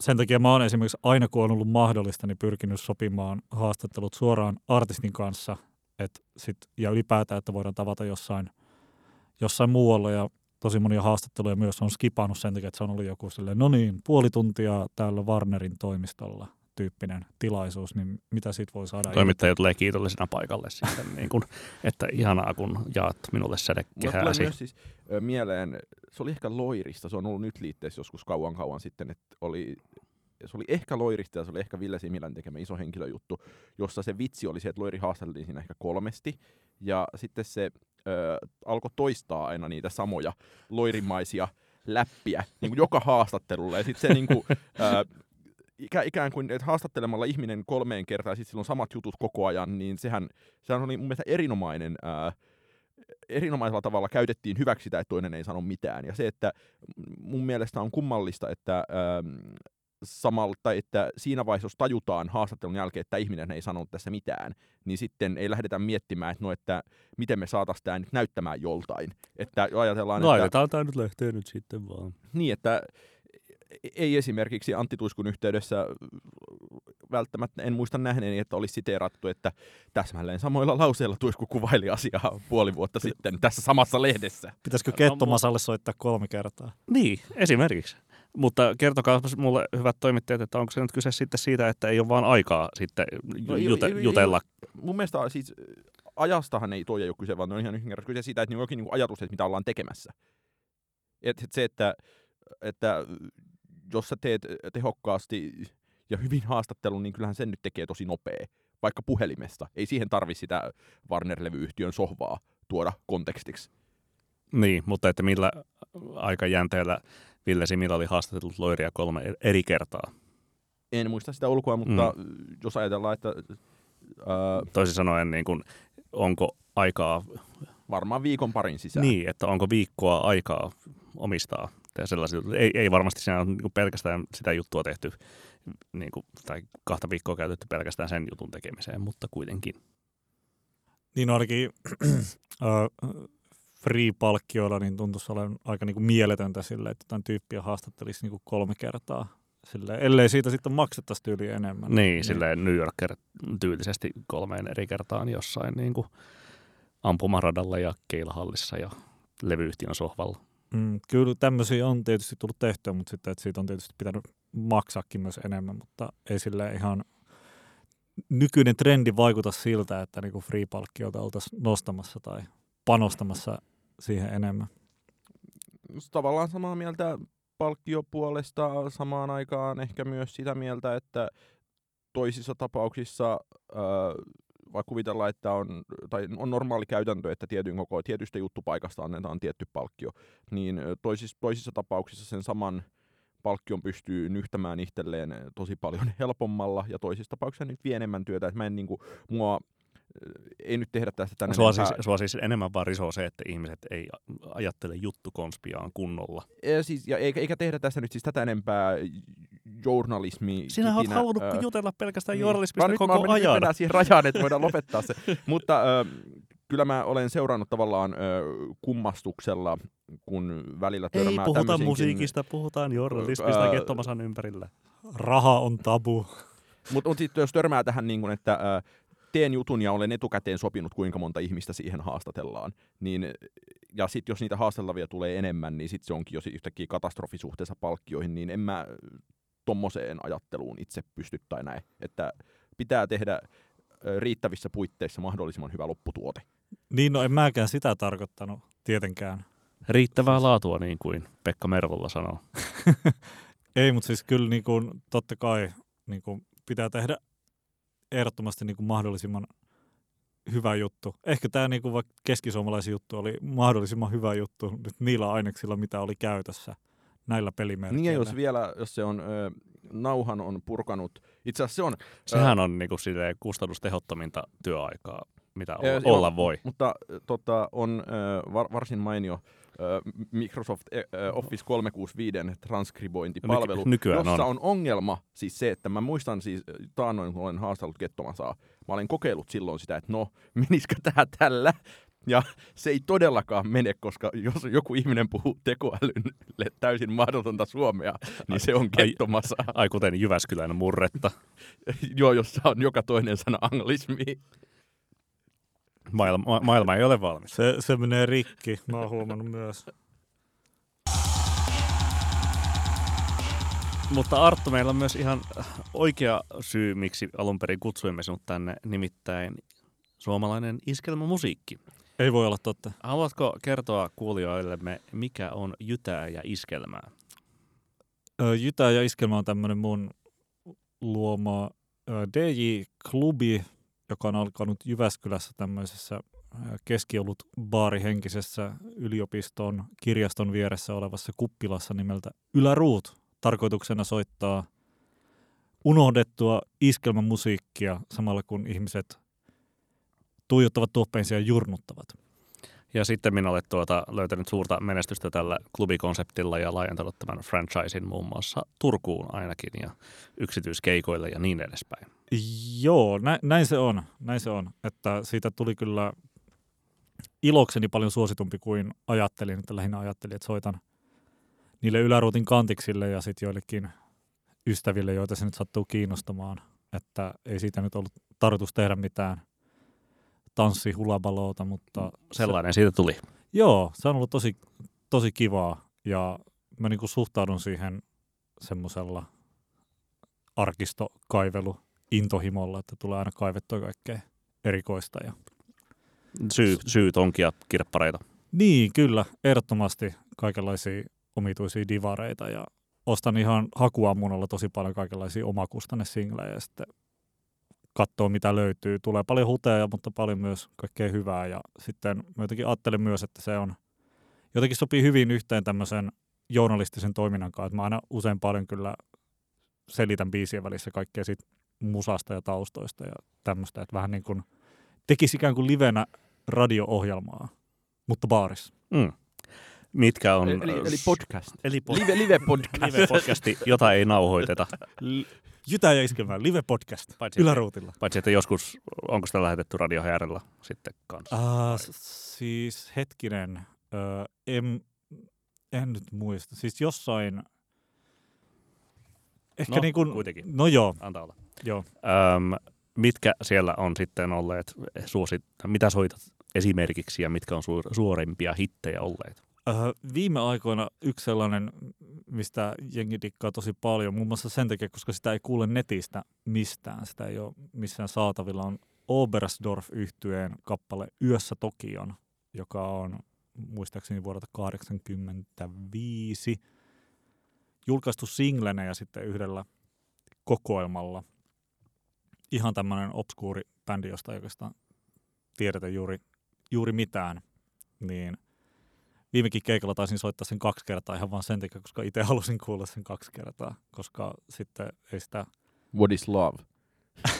sen takia mä oon esimerkiksi aina kun on ollut mahdollista, niin pyrkinyt sopimaan haastattelut suoraan artistin kanssa et sit, ja ylipäätään, että voidaan tavata jossain, jossain muualla ja tosi monia haastatteluja myös on skipannut sen takia, että se on ollut joku silleen, no niin, puoli tuntia täällä Warnerin toimistolla tyyppinen tilaisuus, niin mitä siitä voi saada? Toimittaja tulee kiitollisena paikalle sitten, *laughs* niin kun, että ihanaa kun jaat minulle sädekehääsi. myös siis mieleen, se oli ehkä Loirista, se on ollut nyt liitteessä joskus kauan kauan sitten, että oli, se oli ehkä Loirista ja se oli ehkä Ville Similän tekemä iso henkilöjuttu, jossa se vitsi oli se, että Loiri haastateltiin siinä ehkä kolmesti, ja sitten se ö, alkoi toistaa aina niitä samoja loirimaisia läppiä niin kuin joka haastattelulla, ja sitten se niin kuin, ö, ikä, ikään kuin, että haastattelemalla ihminen kolmeen kertaan ja sitten sillä on samat jutut koko ajan, niin sehän, sehän oli mun mielestä erinomainen ää, erinomaisella tavalla käytettiin hyväksi sitä, että toinen ei sano mitään. Ja se, että mun mielestä on kummallista, että ähm, samalta, että siinä vaiheessa, jos tajutaan haastattelun jälkeen, että ihminen ei sanonut tässä mitään, niin sitten ei lähdetä miettimään, että, no, että miten me saataisiin tämä nyt näyttämään joltain. Että ajatellaan, että, Laitetaan tämä nyt lehteen nyt sitten vaan. niin, että ei esimerkiksi Antti Tuiskun yhteydessä välttämättä, en muista nähneeni, että olisi siteerattu, että täsmälleen samoilla lauseilla Tuisku kuvaili asiaa puoli vuotta sitten tässä samassa lehdessä. Pitäisikö No, Kettomasalle soittaa kolme kertaa? Niin, esimerkiksi. Mutta kertokaa mulle, hyvät toimittajat, että onko se nyt kyse sitten siitä, että ei ole vaan aikaa sitten No jute, ei- ei- jutella. Mun mielestä siis ajastahan ei toi ei ole kyse, vaan on ihan yksinkertaisesti kyse siitä, että niin jokin niin ajatus, että mitä ollaan tekemässä. Et, et se, että, että jos sä teet tehokkaasti ja hyvin haastattelun, niin kyllähän sen nyt tekee tosi nopea. Vaikka puhelimesta. Ei siihen tarvi sitä Warner-levyyhtiön sohvaa tuoda kontekstiksi. Niin, mutta että millä aikajänteellä Ville Simila oli haastatellut Loiria kolme eri kertaa. En muista sitä ulkoa, mutta mm. jos ajatellaan, että ää, Toisin sanoen, niin kuin, onko aikaa, varmaan viikon parin sisään. niin, että onko viikkoa aikaa omistaa ja sellaisia. Ei, ei varmasti siinä on niin pelkästään sitä juttua tehty, niin kuin, tai kahta viikkoa käytetty pelkästään sen jutun tekemiseen, mutta kuitenkin. Niin ainakin ö, *clears throat* free-palkkioilla niin tuntuisi olevan aika niin kuin mieletöntä sille, että jotain tyyppiä haastattelisi niin kuin kolme kertaa. Sille, ellei siitä sitten maksettaisi tyyli enemmän. Niin, silleen New Yorker tyylisesti kolmeen eri kertaan jossain niin kuin ampumaradalla ja keilahallissa ja levyyhtiön sohvalla. Mm, kyllä tämmöisiä on tietysti tullut tehtyä, mutta sitten että siitä on tietysti pitänyt maksaakin myös enemmän, mutta ei sille ihan nykyinen trendi vaikuta siltä, että niinku free-palkkiota oltaisiin nostamassa tai panostamassa siihen enemmän. Tavallaan samaa mieltä palkkiopuolesta samaan aikaan ehkä myös sitä mieltä, että toisissa tapauksissa äh, vaikka kuvitellaan, että on, tai on normaali käytäntö, että tietyn koko, tietystä juttupaikasta annetaan tietty palkkio, niin toisissa, toisissa tapauksissa sen saman palkkion pystyy nyhtämään itselleen tosi paljon *laughs* helpommalla ja toisissa tapauksissa nyt vie enemmän työtä. Että mä en niinku, mua ei nyt tehdä tästä tänne. Sua siis, sua siis enemmän vaan risoo se, että ihmiset ei ajattele juttukonspiaan kunnolla. Ja, siis, ja eikä, eikä tehdä tässä nyt siis tätä enempää journalismi. Sinä olet halunnut äh, jutella pelkästään niin. journalismista koko nyt, ajan. Nyt siihen rajaan, että voidaan lopettaa se. *laughs* Mutta äh, kyllä mä olen seurannut tavallaan äh, kummastuksella, kun välillä törmää Ei puhuta musiikista, puhutaan journalismista äh, Kettomasan ympärillä. Raha on tabu. Mutta mut sitten jos törmää tähän, niin kun, että äh, teen jutun ja olen etukäteen sopinut, kuinka monta ihmistä siihen haastatellaan, niin, ja sitten jos niitä haastellavia tulee enemmän, niin sitten se onkin jo yhtäkkiä katastrofi suhteessa palkkioihin, niin en mä tommoseen ajatteluun itse pysty tai näin, että pitää tehdä riittävissä puitteissa mahdollisimman hyvä lopputuote. Niin, no en mäkään sitä tarkoittanut tietenkään. Riittävää laatua, niin kuin Pekka Mervolla sanoo. *laughs* Ei, mutta siis kyllä niin kuin, totta kai niin kuin, pitää tehdä ehdottomasti niin kuin mahdollisimman hyvä juttu. Ehkä tämä niin kuin vaikka keskisuomalaisen juttu oli mahdollisimman hyvä juttu nyt niillä aineksilla, mitä oli käytössä näillä pelimerkeillä. Niin ja jos vielä, jos se on, ö, nauhan on purkanut, itse asiassa se on... Sehän ö, on niin kuin kustannustehottominta työaikaa, mitä olla, olla voi. Mutta tota, on ö, var, varsin mainio Microsoft Office 365 transkribointipalvelu, Nyky- jossa on. on ongelma siis se, että mä muistan siis taannoin, kun olen haastellut Kettomasaa, mä olen kokeillut silloin sitä, että no, *laughs* menisikö tämä tällä? Ja se ei todellakaan mene, koska jos joku ihminen puhuu tekoälylle täysin mahdotonta suomea, niin se on kettomassa. Ai, ai kuten Jyväskylän murretta. *laughs* Joo, jossa on joka toinen sana anglismi. Maailma, maailma ei ole valmis. Se, se menee rikki, mä oon huomannut myös. Mutta Arttu, meillä on myös ihan oikea syy, miksi alun perin kutsuimme sinut tänne, nimittäin suomalainen iskelmämusiikki. Ei voi olla totta. Haluatko kertoa kuulijoillemme, mikä on jytää ja iskelmää? Jytää ja iskelmä on tämmöinen mun luoma DJ-klubi, joka on alkanut Jyväskylässä tämmöisessä keskiolut baarihenkisessä yliopiston kirjaston vieressä olevassa kuppilassa nimeltä Yläruut. Tarkoituksena soittaa unohdettua iskelmämusiikkia samalla kun ihmiset tuijottavat tuoppeensa ja jurnuttavat. Ja sitten minä olet tuota, löytänyt suurta menestystä tällä klubikonseptilla ja laajentanut tämän franchisein muun muassa Turkuun ainakin ja yksityiskeikoille ja niin edespäin. Joo, nä, näin se on. Näin se on. Että siitä tuli kyllä ilokseni paljon suositumpi kuin ajattelin. Että lähinnä ajattelin, että soitan niille yläruutin kantiksille ja sitten joillekin ystäville, joita se nyt sattuu kiinnostamaan. Että ei siitä nyt ollut tarkoitus tehdä mitään tanssi hulabaloota, mutta... Sellainen se, siitä tuli. Joo, se on ollut tosi, tosi kivaa ja mä niinku suhtaudun siihen semmoisella arkistokaivelu intohimolla, että tulee aina kaivettua kaikkea erikoista. Ja... Syy, syyt onkin ja kirppareita. Niin, kyllä, ehdottomasti kaikenlaisia omituisia divareita ja ostan ihan hakuammunalla tosi paljon kaikenlaisia omakustannesinglejä ja sitten katsoo mitä löytyy. Tulee paljon huteja, mutta paljon myös kaikkea hyvää ja sitten mä jotenkin ajattelen myös, että se on jotenkin sopii hyvin yhteen tämmöisen journalistisen toiminnan kanssa, että mä aina usein paljon kyllä selitän biisien välissä kaikkea siitä musasta ja taustoista ja tämmöistä, että vähän niin kuin tekisi ikään kuin livenä radio-ohjelmaa, mutta baarissa. Mm. Mitkä on... Eli, eli podcast. Eli pod- live, live podcast. *laughs* live podcasti, jota ei nauhoiteta. Jytä ja iskelmään, live podcast, paitsi, yläruutilla. Paitsi, että joskus, onko sitä lähetetty Radio Häärellä sitten kanssa? Uh, siis hetkinen, uh, en, en nyt muista. Siis jossain... Ehkä no, niin kuin, kuitenkin. No joo. Antaa olla. Joo. Öm, mitkä siellä on sitten olleet suosit, mitä soitat esimerkiksi ja mitkä on suor, suorimpia hittejä olleet? Öö, viime aikoina yksi sellainen, mistä jengi dikkaa tosi paljon, muun muassa sen takia, koska sitä ei kuule netistä mistään, sitä ei ole missään saatavilla, on oberstdorf yhtyeen kappale Yössä Tokion, joka on muistaakseni vuodelta 1985 julkaistu singlenä ja sitten yhdellä kokoelmalla. Ihan tämmöinen obskuuri bändi, josta ei oikeastaan tiedetä juuri, juuri mitään, niin viimekin keikalla taisin soittaa sen kaksi kertaa ihan vaan sen takia, koska itse halusin kuulla sen kaksi kertaa, koska sitten ei sitä... What is love? *laughs*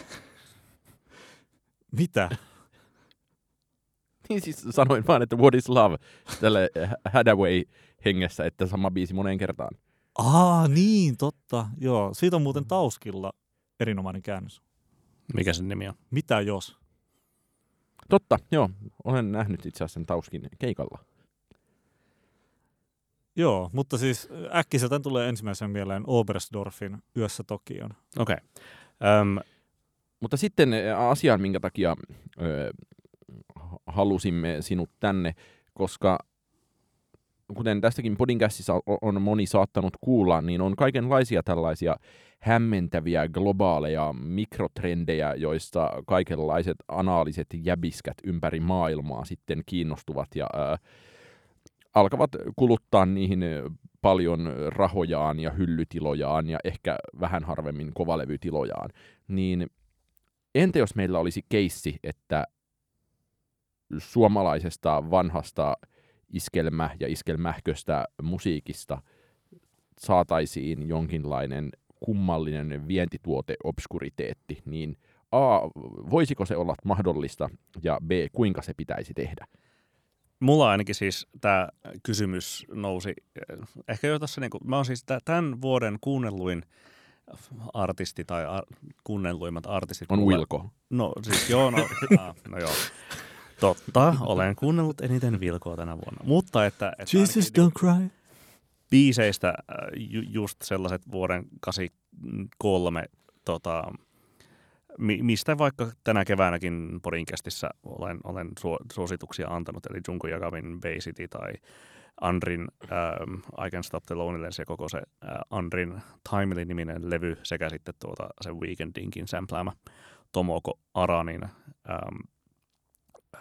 Mitä? Niin siis sanoin vaan, että what is love tälle Hadaway hengessä, että sama biisi moneen kertaan. Aa, niin, totta. Joo, siitä on muuten Tauskilla erinomainen käännös. Mikä sen nimi on? Mitä jos? Totta, joo. Olen nähnyt itse asiassa sen Tauskin keikalla. Joo, mutta siis äkkiseltään tulee ensimmäisen mieleen Oberstdorfin Yössä Tokion. Okei. Okay. Mutta sitten asiaan, minkä takia ö, halusimme sinut tänne, koska kuten tästäkin podcastissa on moni saattanut kuulla, niin on kaikenlaisia tällaisia hämmentäviä globaaleja mikrotrendejä, joista kaikenlaiset anaaliset jäbiskät ympäri maailmaa sitten kiinnostuvat ja ää, alkavat kuluttaa niihin paljon rahojaan ja hyllytilojaan ja ehkä vähän harvemmin kovalevytilojaan. Niin entä jos meillä olisi keissi, että suomalaisesta vanhasta iskelmä- ja iskelmähköstä musiikista saataisiin jonkinlainen kummallinen vientituote obskuriteetti, niin A, voisiko se olla mahdollista, ja B, kuinka se pitäisi tehdä? Mulla ainakin siis tämä kysymys nousi, ehkä jo tässä, niin kuin, mä oon siis tämän vuoden kuunnelluin artisti tai ar, kuunnelluimmat artistit. On Wilko. No siis joo, no, *laughs* ah, no joo. Totta, olen kuunnellut eniten Vilkoa tänä vuonna. Mutta että... että Jesus don't cry. Biiseistä ju, just sellaiset vuoden 83, tota, mistä vaikka tänä keväänäkin Podinkästissä olen, olen suosituksia antanut, eli Junko Jagavin Bay City tai Andrin ähm, I Can Stop the Loneliness ja koko se äh, Andrin Timely-niminen levy sekä sitten tuota, se Weekendinkin sampläämä Tomoko Aranin ähm,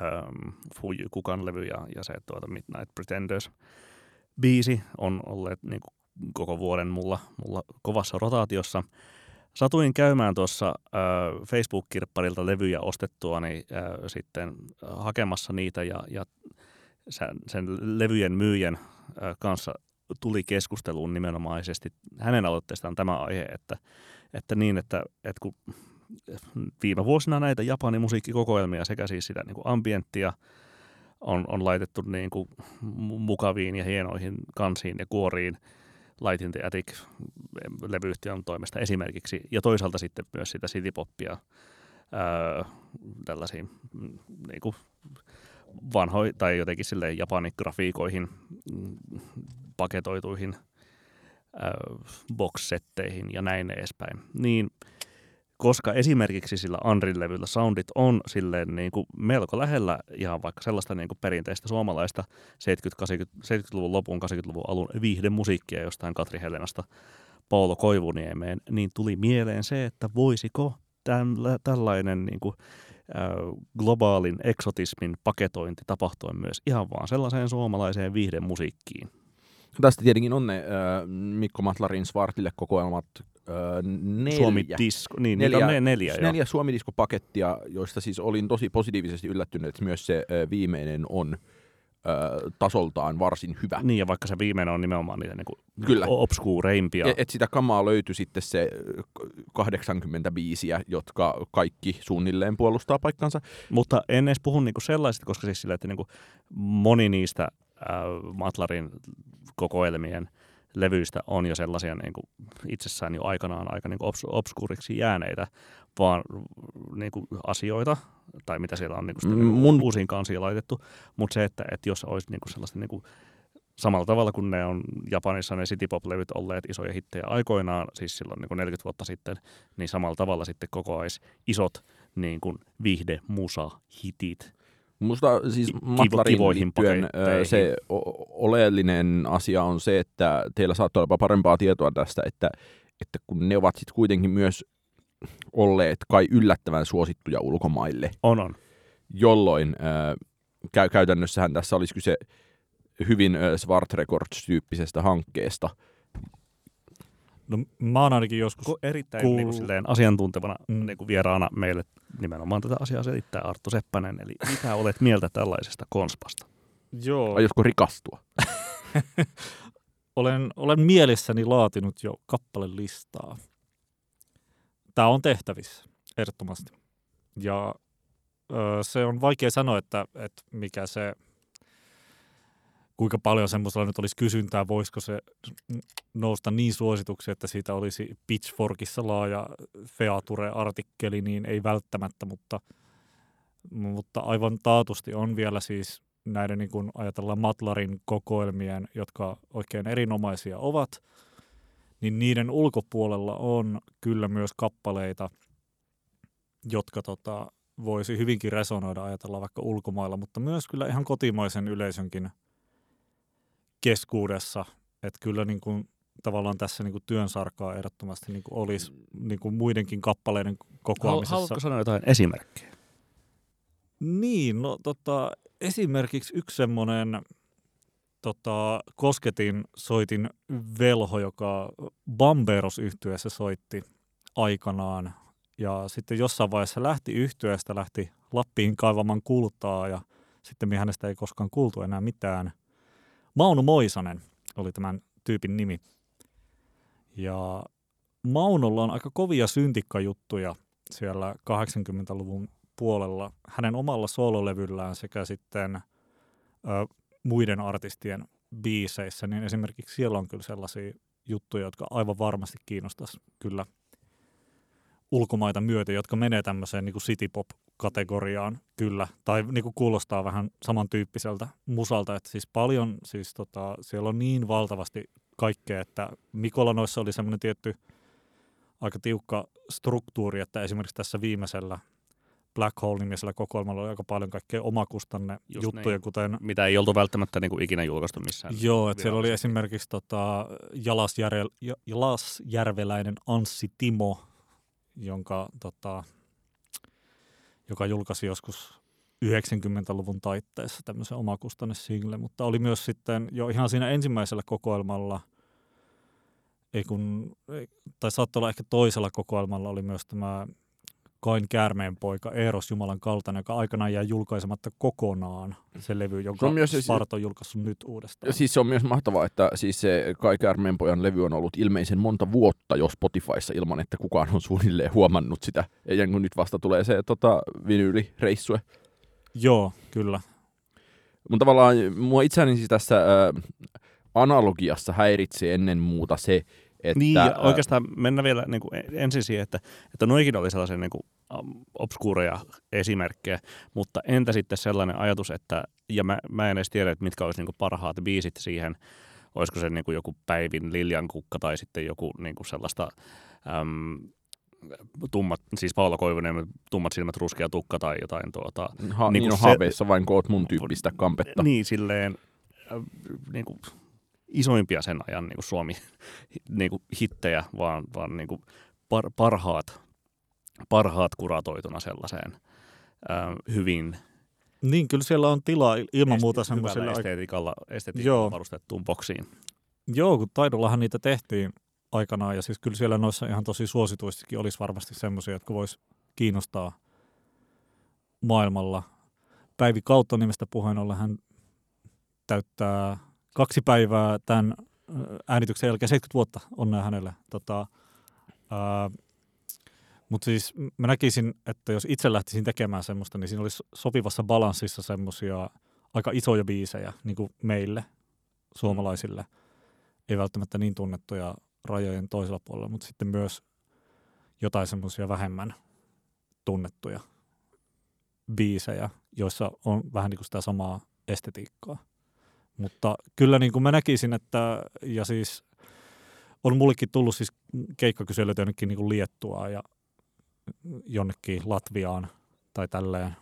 ähm, Fuji Kukan levy ja, ja se tuota Midnight Pretenders biisi on olleet niin kuin, koko vuoden mulla, mulla kovassa rotaatiossa. Satuin käymään tuossa äh, Facebook-kirpparilta levyjä ostettua, niin äh, sitten hakemassa niitä ja, ja sen, levyjen myyjän äh, kanssa tuli keskusteluun nimenomaisesti hänen aloitteestaan tämä aihe, että, että niin, että, että kun viime vuosina näitä Japanin musiikkikokoelmia sekä siis sitä niin kuin ambienttia on, on laitettu niin kuin mukaviin ja hienoihin kansiin ja kuoriin Light the Attic levyyhtiön toimesta esimerkiksi, ja toisaalta sitten myös sitä citypoppia tällaisiin niin kuin vanhoihin tai jotenkin silleen japanigrafiikoihin paketoituihin ää, box-setteihin ja näin edespäin. Niin koska esimerkiksi sillä Andrin levyllä soundit on silleen niin kuin melko lähellä ihan vaikka sellaista niin kuin perinteistä suomalaista 70-luvun lopun, 80-luvun alun viihdemusiikkia jostain Katri Helenasta Paolo Koivuniemeen, niin tuli mieleen se, että voisiko tällä, tällainen niin kuin, äh, globaalin eksotismin paketointi tapahtua myös ihan vaan sellaiseen suomalaiseen viihdemusiikkiin. Tästä tietenkin on ne äh, Mikko Matlarin Svartille kokoelmat öö, neljä. Suomi Disco, niin neljä, niitä on neljä, neljä Suomi Disco-pakettia, joista siis olin tosi positiivisesti yllättynyt, että myös se ö, viimeinen on tasoltaan varsin hyvä. Niin, ja vaikka se viimeinen on nimenomaan niitä niin Kyllä. obskuureimpia. Et, et sitä kamaa löytyi sitten se 80 biisiä, jotka kaikki suunnilleen puolustaa paikkansa. Mutta en edes puhu niinku sellaisista, koska siis sillä, että niinku moni niistä äh, Matlarin kokoelmien – levyistä on jo sellaisia niin kuin itsessään jo aikanaan aika niin kuin obs- obskuuriksi jääneitä, vaan niin kuin asioita, tai mitä siellä on niin kuin niin Mun... uusiin kansiin laitettu, mutta se, että, että jos olisi niin kuin sellaista niin kuin samalla tavalla kuin ne on Japanissa ne citypop-levyt olleet isoja hittejä aikoinaan, siis silloin niin kuin 40 vuotta sitten, niin samalla tavalla sitten kokoaisi isot niin kuin viihde, musa, hitit Musta siis Matlarin liittyen pakeitteihin. se o- oleellinen asia on se, että teillä saattaa olla parempaa tietoa tästä, että, että kun ne ovat sitten kuitenkin myös olleet kai yllättävän suosittuja ulkomaille, On, on. jolloin ö, kä- käytännössähän tässä olisi kyse hyvin ö, Svart Records-tyyppisestä hankkeesta. No mä oon ainakin joskus, Ku, erittäin Kuul- niin kuin silleen asiantuntevana mm. niin kuin vieraana meille nimenomaan tätä asiaa selittää Arttu Seppänen. Eli mitä olet mieltä tällaisesta konspasta? joo, Aiotko rikastua? *laughs* olen, olen mielessäni laatinut jo kappalelistaa. Tämä on tehtävissä, ehdottomasti. Ja ö, se on vaikea sanoa, että, että mikä se, kuinka paljon semmoisella nyt olisi kysyntää, voisiko se nousta niin suosituksi, että siitä olisi Pitchforkissa laaja Feature-artikkeli, niin ei välttämättä, mutta, mutta aivan taatusti on vielä siis näiden niin kuin ajatellaan Matlarin kokoelmien, jotka oikein erinomaisia ovat, niin niiden ulkopuolella on kyllä myös kappaleita, jotka tota, voisi hyvinkin resonoida ajatella vaikka ulkomailla, mutta myös kyllä ihan kotimaisen yleisönkin keskuudessa, että kyllä niin kuin, tavallaan tässä niin kuin työn sarkaa ehdottomasti niin kuin olisi niin kuin muidenkin kappaleiden kokoamisessa. Haluatko sanoa jotain esimerkkejä? Niin, no tota, esimerkiksi yksi semmoinen tota, kosketin soitin velho, joka Bamberos yhtyeessä soitti aikanaan. Ja sitten jossain vaiheessa lähti yhtyeestä, lähti Lappiin kaivamaan kultaa ja sitten hänestä ei koskaan kuultu enää mitään. Mauno Moisanen oli tämän tyypin nimi. Ja Maunolla on aika kovia syntikkajuttuja siellä 80-luvun puolella hänen omalla soololevyllään sekä sitten ö, muiden artistien biiseissä, niin esimerkiksi siellä on kyllä sellaisia juttuja, jotka aivan varmasti kiinnostaisi kyllä ulkomaita myöten, jotka menee tämmöiseen niin citypop-kategoriaan kyllä, tai niin kuin kuulostaa vähän samantyyppiseltä musalta, että siis paljon, siis tota, siellä on niin valtavasti kaikkea, että Mikola noissa oli semmoinen tietty aika tiukka struktuuri, että esimerkiksi tässä viimeisellä Black Hole-nimisellä kokoelmalla oli aika paljon kaikkea omakustanne Just juttuja, niin. kuten Mitä ei oltu välttämättä niin kuin ikinä julkaistu missään. Joo, että siellä oli esimerkiksi tota, Jalasjärve, Ja- Jalasjärveläinen Anssi Timo, jonka, tota, joka julkaisi joskus 90-luvun taitteessa tämmöisen omakustanne single, mutta oli myös sitten jo ihan siinä ensimmäisellä kokoelmalla, ei kun, tai saattoi olla ehkä toisella kokoelmalla oli myös tämä Kain Käärmeen poika Eeros Jumalan kaltainen, joka aikanaan jäi julkaisematta kokonaan se levy, jonka on myös se- Sparta on julkaissut nyt uudestaan. Ja siis se on myös mahtavaa, että siis se Kai Kärmenpojan levy on ollut ilmeisen monta vuotta jo Spotifyssa ilman, että kukaan on suunnilleen huomannut sitä. Ja kun nyt vasta tulee se tota, vinyylireissue. Joo, kyllä. Mutta tavallaan mua itseäni siis tässä ä, analogiassa häiritsee ennen muuta se, että... Niin, ja oikeastaan mennä vielä niin kuin ensin siihen, että, että noikin oli sellaisia niin kuin, um, obskuureja esimerkkejä, mutta entä sitten sellainen ajatus, että, ja mä, mä en edes tiedä, että mitkä olisi niin kuin parhaat biisit siihen, olisiko se niin kuin joku Päivin Liljan kukka tai sitten joku niin kuin sellaista äm, tummat, siis Paula Koivunen, tummat silmät, ruskea tukka tai jotain tuota, ha, niin niin on se- haaveissa vain koot mun tyyppistä kampetta. niin silleen äh, niin kuin isoimpia sen ajan niin kuin Suomi *laughs* niin kuin hittejä, vaan, vaan niin kuin par, parhaat, parhaat kuratoituna sellaiseen äh, hyvin Niin, kyllä siellä on tilaa il- ilman muuta semmoiselle. estetiikalla, estetiikalla Joo. varustettuun boksiin. Joo, kun taidollahan niitä tehtiin aikanaan, ja siis kyllä siellä noissa ihan tosi suosituistikin olisi varmasti semmoisia, jotka vois kiinnostaa maailmalla. Päivi Kautto nimestä puheen ollen hän täyttää kaksi päivää tämän ö, äänityksen jälkeen 70 vuotta onnea hänelle. Tota, mutta siis mä näkisin, että jos itse lähtisin tekemään semmoista, niin siinä olisi sopivassa balanssissa semmoisia aika isoja biisejä niin kuin meille, suomalaisille. Ei välttämättä niin tunnettuja rajojen toisella puolella, mutta sitten myös jotain semmoisia vähemmän tunnettuja biisejä, joissa on vähän niin kuin sitä samaa estetiikkaa. Mutta kyllä niin kuin mä näkisin, että ja siis on mullekin tullut siis keikkakyselyitä jonnekin niin kuin Liettuaan ja jonnekin Latviaan tai tälleen.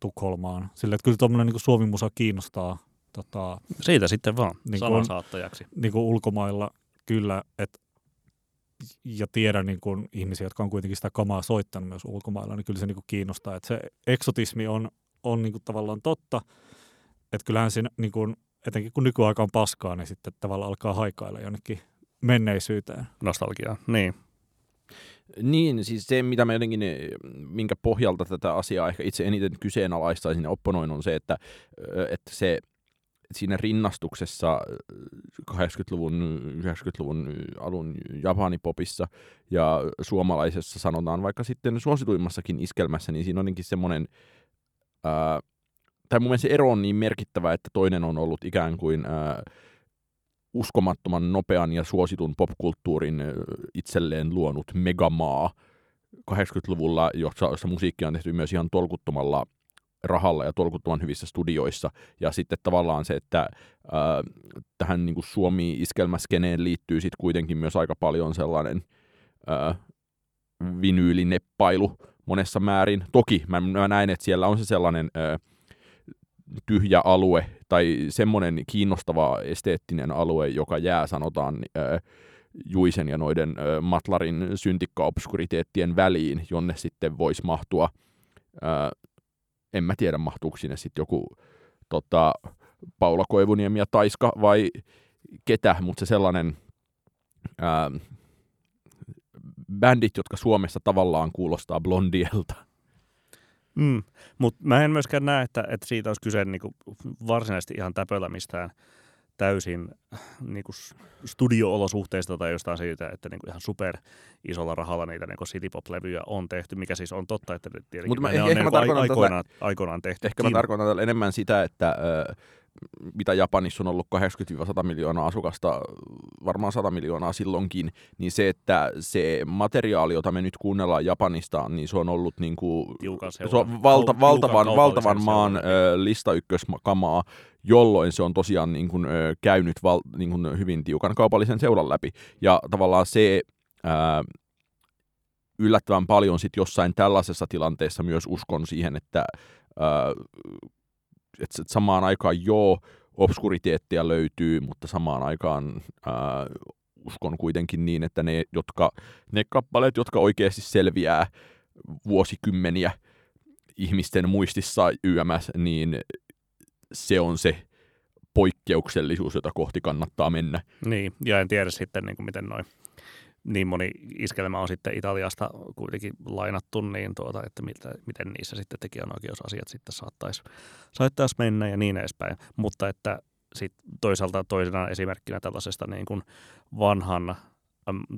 Tukholmaan. Sillä että kyllä tuommoinen niin suomimusa kiinnostaa tota, Siitä sitten vaan Niin sanansaattajaksi. niin kuin ulkomailla kyllä, et, ja tiedän niin kuin ihmisiä, jotka on kuitenkin sitä kamaa soittanut myös ulkomailla, niin kyllä se niin kuin kiinnostaa. Et se eksotismi on, on niin kuin tavallaan totta, että kyllähän siinä, niin kuin, etenkin kun nykyaika on paskaa, niin sitten tavallaan alkaa haikailla jonnekin menneisyyteen. Nostalgiaa, niin. Niin, siis se, mitä mä jotenkin, minkä pohjalta tätä asiaa ehkä itse eniten kyseenalaistaisin ja opponoin, on se, että, että se siinä rinnastuksessa ö, 80-luvun, 90-luvun alun japanipopissa ja suomalaisessa sanotaan vaikka sitten suosituimmassakin iskelmässä, niin siinä on jotenkin semmoinen, ää, tai mun mielestä se ero on niin merkittävä, että toinen on ollut ikään kuin ää, uskomattoman nopean ja suositun popkulttuurin itselleen luonut megamaa 80-luvulla, jossa, jossa musiikkia on tehty myös ihan tolkuttomalla rahalla ja tolkuttoman hyvissä studioissa. Ja sitten tavallaan se, että ää, tähän niin Suomi-iskelmäskeneen liittyy sitten kuitenkin myös aika paljon sellainen ää, vinyylineppailu monessa määrin. Toki mä, mä näen, että siellä on se sellainen ää, tyhjä alue tai semmoinen kiinnostava esteettinen alue, joka jää sanotaan Juisen ja noiden Matlarin syntikkaobskuriteettien väliin, jonne sitten voisi mahtua, en mä tiedä mahtuuko sinne sitten joku tota, Paula Koivuniemi ja Taiska vai ketä, mutta se sellainen ää, bändit, jotka Suomessa tavallaan kuulostaa blondielta. Mm. Mutta mä en myöskään näe, että, että siitä olisi kyse niinku varsinaisesti ihan täpöllä mistään täysin niinku studio-olosuhteista tai jostain siitä, että niinku ihan super isolla rahalla niitä niinku citypop-levyjä on tehty, mikä siis on totta, että tietenkin Mut mä- ne ehkä- on ehkä niinku ai- tarkoitan tätä- aikoinaan, aikoinaan tehty. Ehkä mä tarkoitan tällä enemmän sitä, että ö, mitä Japanissa on ollut 80-100 miljoonaa asukasta, varmaan 100 miljoonaa silloinkin, niin se, että se materiaali, jota me nyt kuunnellaan Japanista, niin se on ollut niin kuin, se on valta, valtavan, valtavan maan seuran. ö, lista ykköskamaa, jolloin se on tosiaan niin kuin, käynyt val, niin kuin hyvin tiukan kaupallisen seuran läpi. Ja tavallaan se ää, yllättävän paljon sit jossain tällaisessa tilanteessa myös uskon siihen, että et, et samaan aikaan joo, obskuriteettia löytyy, mutta samaan aikaan ää, uskon kuitenkin niin, että ne, jotka, ne kappaleet, jotka oikeasti selviää vuosikymmeniä ihmisten muistissa YMS, niin se on se poikkeuksellisuus, jota kohti kannattaa mennä. Niin, ja en tiedä sitten, niin kuin miten noin niin moni iskelmä on sitten Italiasta kuitenkin lainattu, niin tuota, että miltä, miten niissä sitten tekijänoikeusasiat sitten saattaisi, saattaisi mennä ja niin edespäin. Mutta että sit toisaalta toisena esimerkkinä tällaisesta niin kuin vanhan,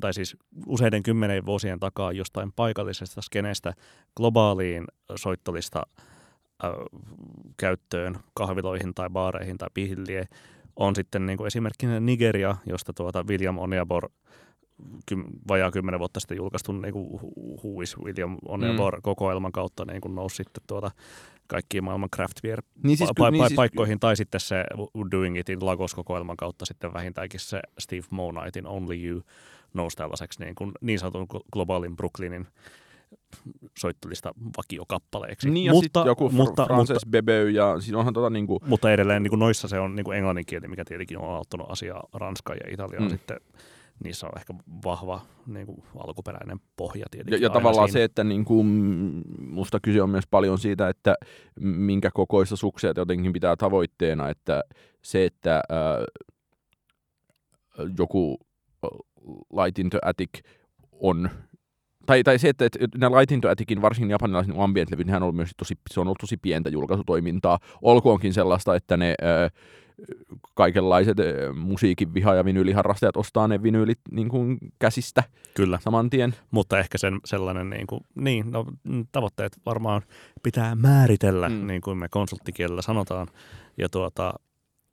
tai siis useiden kymmenen vuosien takaa jostain paikallisesta skenestä globaaliin soittolista äh, käyttöön kahviloihin tai baareihin tai pihilliin on sitten niin kuin esimerkkinä Nigeria, josta tuota William Oniabor kym, vajaa kymmenen vuotta sitten julkaistun niin kuin Who is William Oniabor mm. kokoelman kautta niin kuin nousi sitten tuota kaikkiin maailman craft beer Niin siis, ky- pa- niin pa- siis- paikkoihin, tai sitten se Doing Itin Lagos-kokoelman kautta sitten vähintäänkin se Steve Monightin Only You nousi tällaiseksi niin, kuin niin sanotun glo- globaalin Brooklynin soittolista vakiokappaleeksi. Niin ja mutta, joku mutta, mutta, Frances Bebeu ja siinä onhan tota niinku, mutta edelleen niin kuin noissa se on niin kuin englannin kieli, mikä tietenkin on auttanut asiaa Ranskan ja Italiaan Mm. sitten. Niissä on ehkä vahva niin kuin alkuperäinen pohja ja, tietenkin. ja aina tavallaan siinä. se, että niinku, mm, musta kyse on myös paljon siitä, että minkä kokoista suksia jotenkin pitää tavoitteena, että se, että ää, joku Light into Attic on tai, tai se, että, että nämä Light into Atticin, varsinkin japanilaisen ambient-levyt, nehän on ollut myös tosi, se on ollut tosi pientä julkaisutoimintaa. Olkoonkin sellaista, että ne ää, kaikenlaiset ää, musiikin viha- ja vinyyliharrastajat ostaa ne vinyylit niin kuin käsistä Kyllä, saman tien. mutta ehkä sen sellainen, niin, kuin, niin no, mm, tavoitteet varmaan pitää määritellä, Mm. niin kuin me konsulttikielellä sanotaan. Ja tuota,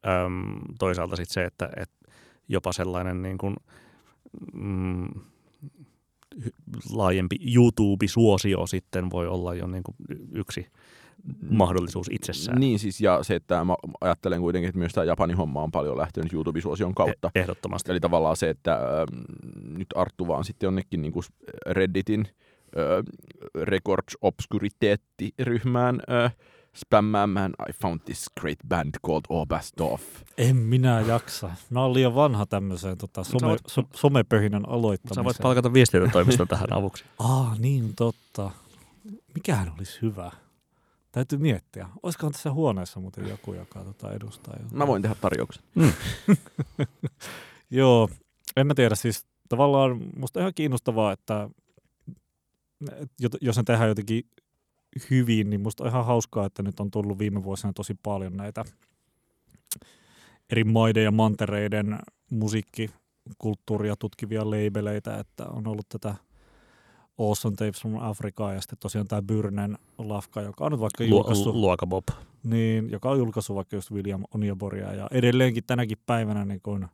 äm, toisaalta sitten se, että et jopa sellainen niin kuin, mm, laajempi YouTube-suosio sitten voi olla jo niin kuin yksi mahdollisuus itsessään. Niin siis, ja se, että mä ajattelen kuitenkin, että myös tämä Japanin homma on paljon lähtenyt YouTube-suosion kautta. E- Ehdottomasti. Eli tavallaan se, että ähm, nyt Arttu vaan sitten jonnekin niin Redditin äh, Records Obscuriteetti-ryhmään ö, spämmäämään I found this great band called Oberstdorf. En minä jaksa. Mä oon liian vanha tämmöiseen tota, some, voit- so, somepöhinän aloittamiseen. Sä voit palkata viestintätoimiston tähän avuksi. Ah, niin totta. Mikähän olisi hyvä? Täytyy miettiä. Olisikohan tässä huoneessa muuten joku, joka tota, edustaa jotain? Mä voin tehdä tarjouksen. *laughs* Joo, en mä tiedä. Siis tavallaan musta ihan kiinnostavaa, että jos ne tehdään jotenkin hyvin, niin musta on ihan hauskaa, että nyt on tullut viime vuosina tosi paljon näitä eri maiden ja mantereiden musiikkikulttuuria tutkivia leibeleitä, että on ollut tätä Awesome Tapes from Africa ja sitten tosiaan tämä Byrnen lafka, joka on nyt vaikka julkaissut Lu- Luoka Bob. niin, joka on julkaissut vaikka just William Onyaboria ja edelleenkin tänäkin päivänä niin kun,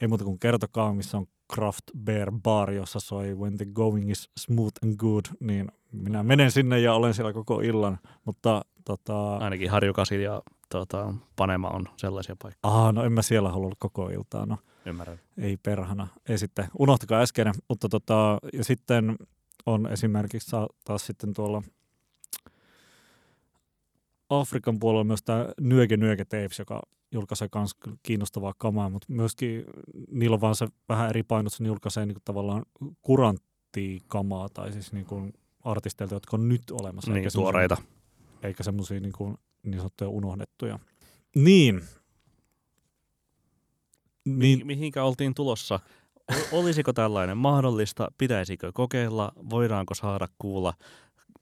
ei muuta kuin kertokaa, missä on Craft Bear Bar, jossa soi When the Going is Smooth and Good, niin minä menen sinne ja olen siellä koko illan, mutta tota, Ainakin Harjukasi ja tota, Panema on sellaisia paikkoja. aha, no en mä siellä halua olla koko iltaa, no Ymmärrän. ei perhana. Ei sitten, unohtakaa äskeinen, mutta tota, ja sitten on esimerkiksi taas sitten tuolla Afrikan puolella myös tämä Nyöke Nyöke Tapes, joka julkaisee myös kiinnostavaa kamaa, mutta myöskin niillä on vaan se vähän eri painotus, ne julkaisee niin tavallaan kuranttia-kamaa, tai siis niin kuin artisteilta, jotka on nyt olemassa. Niin, eikä tuoreita. Eikä semmoisia niin, kuin, niin sanottuja unohdettuja. Niin. Niin. Mihinkä oltiin tulossa? Olisiko tällainen mahdollista? Pitäisikö kokeilla? Voidaanko saada kuulla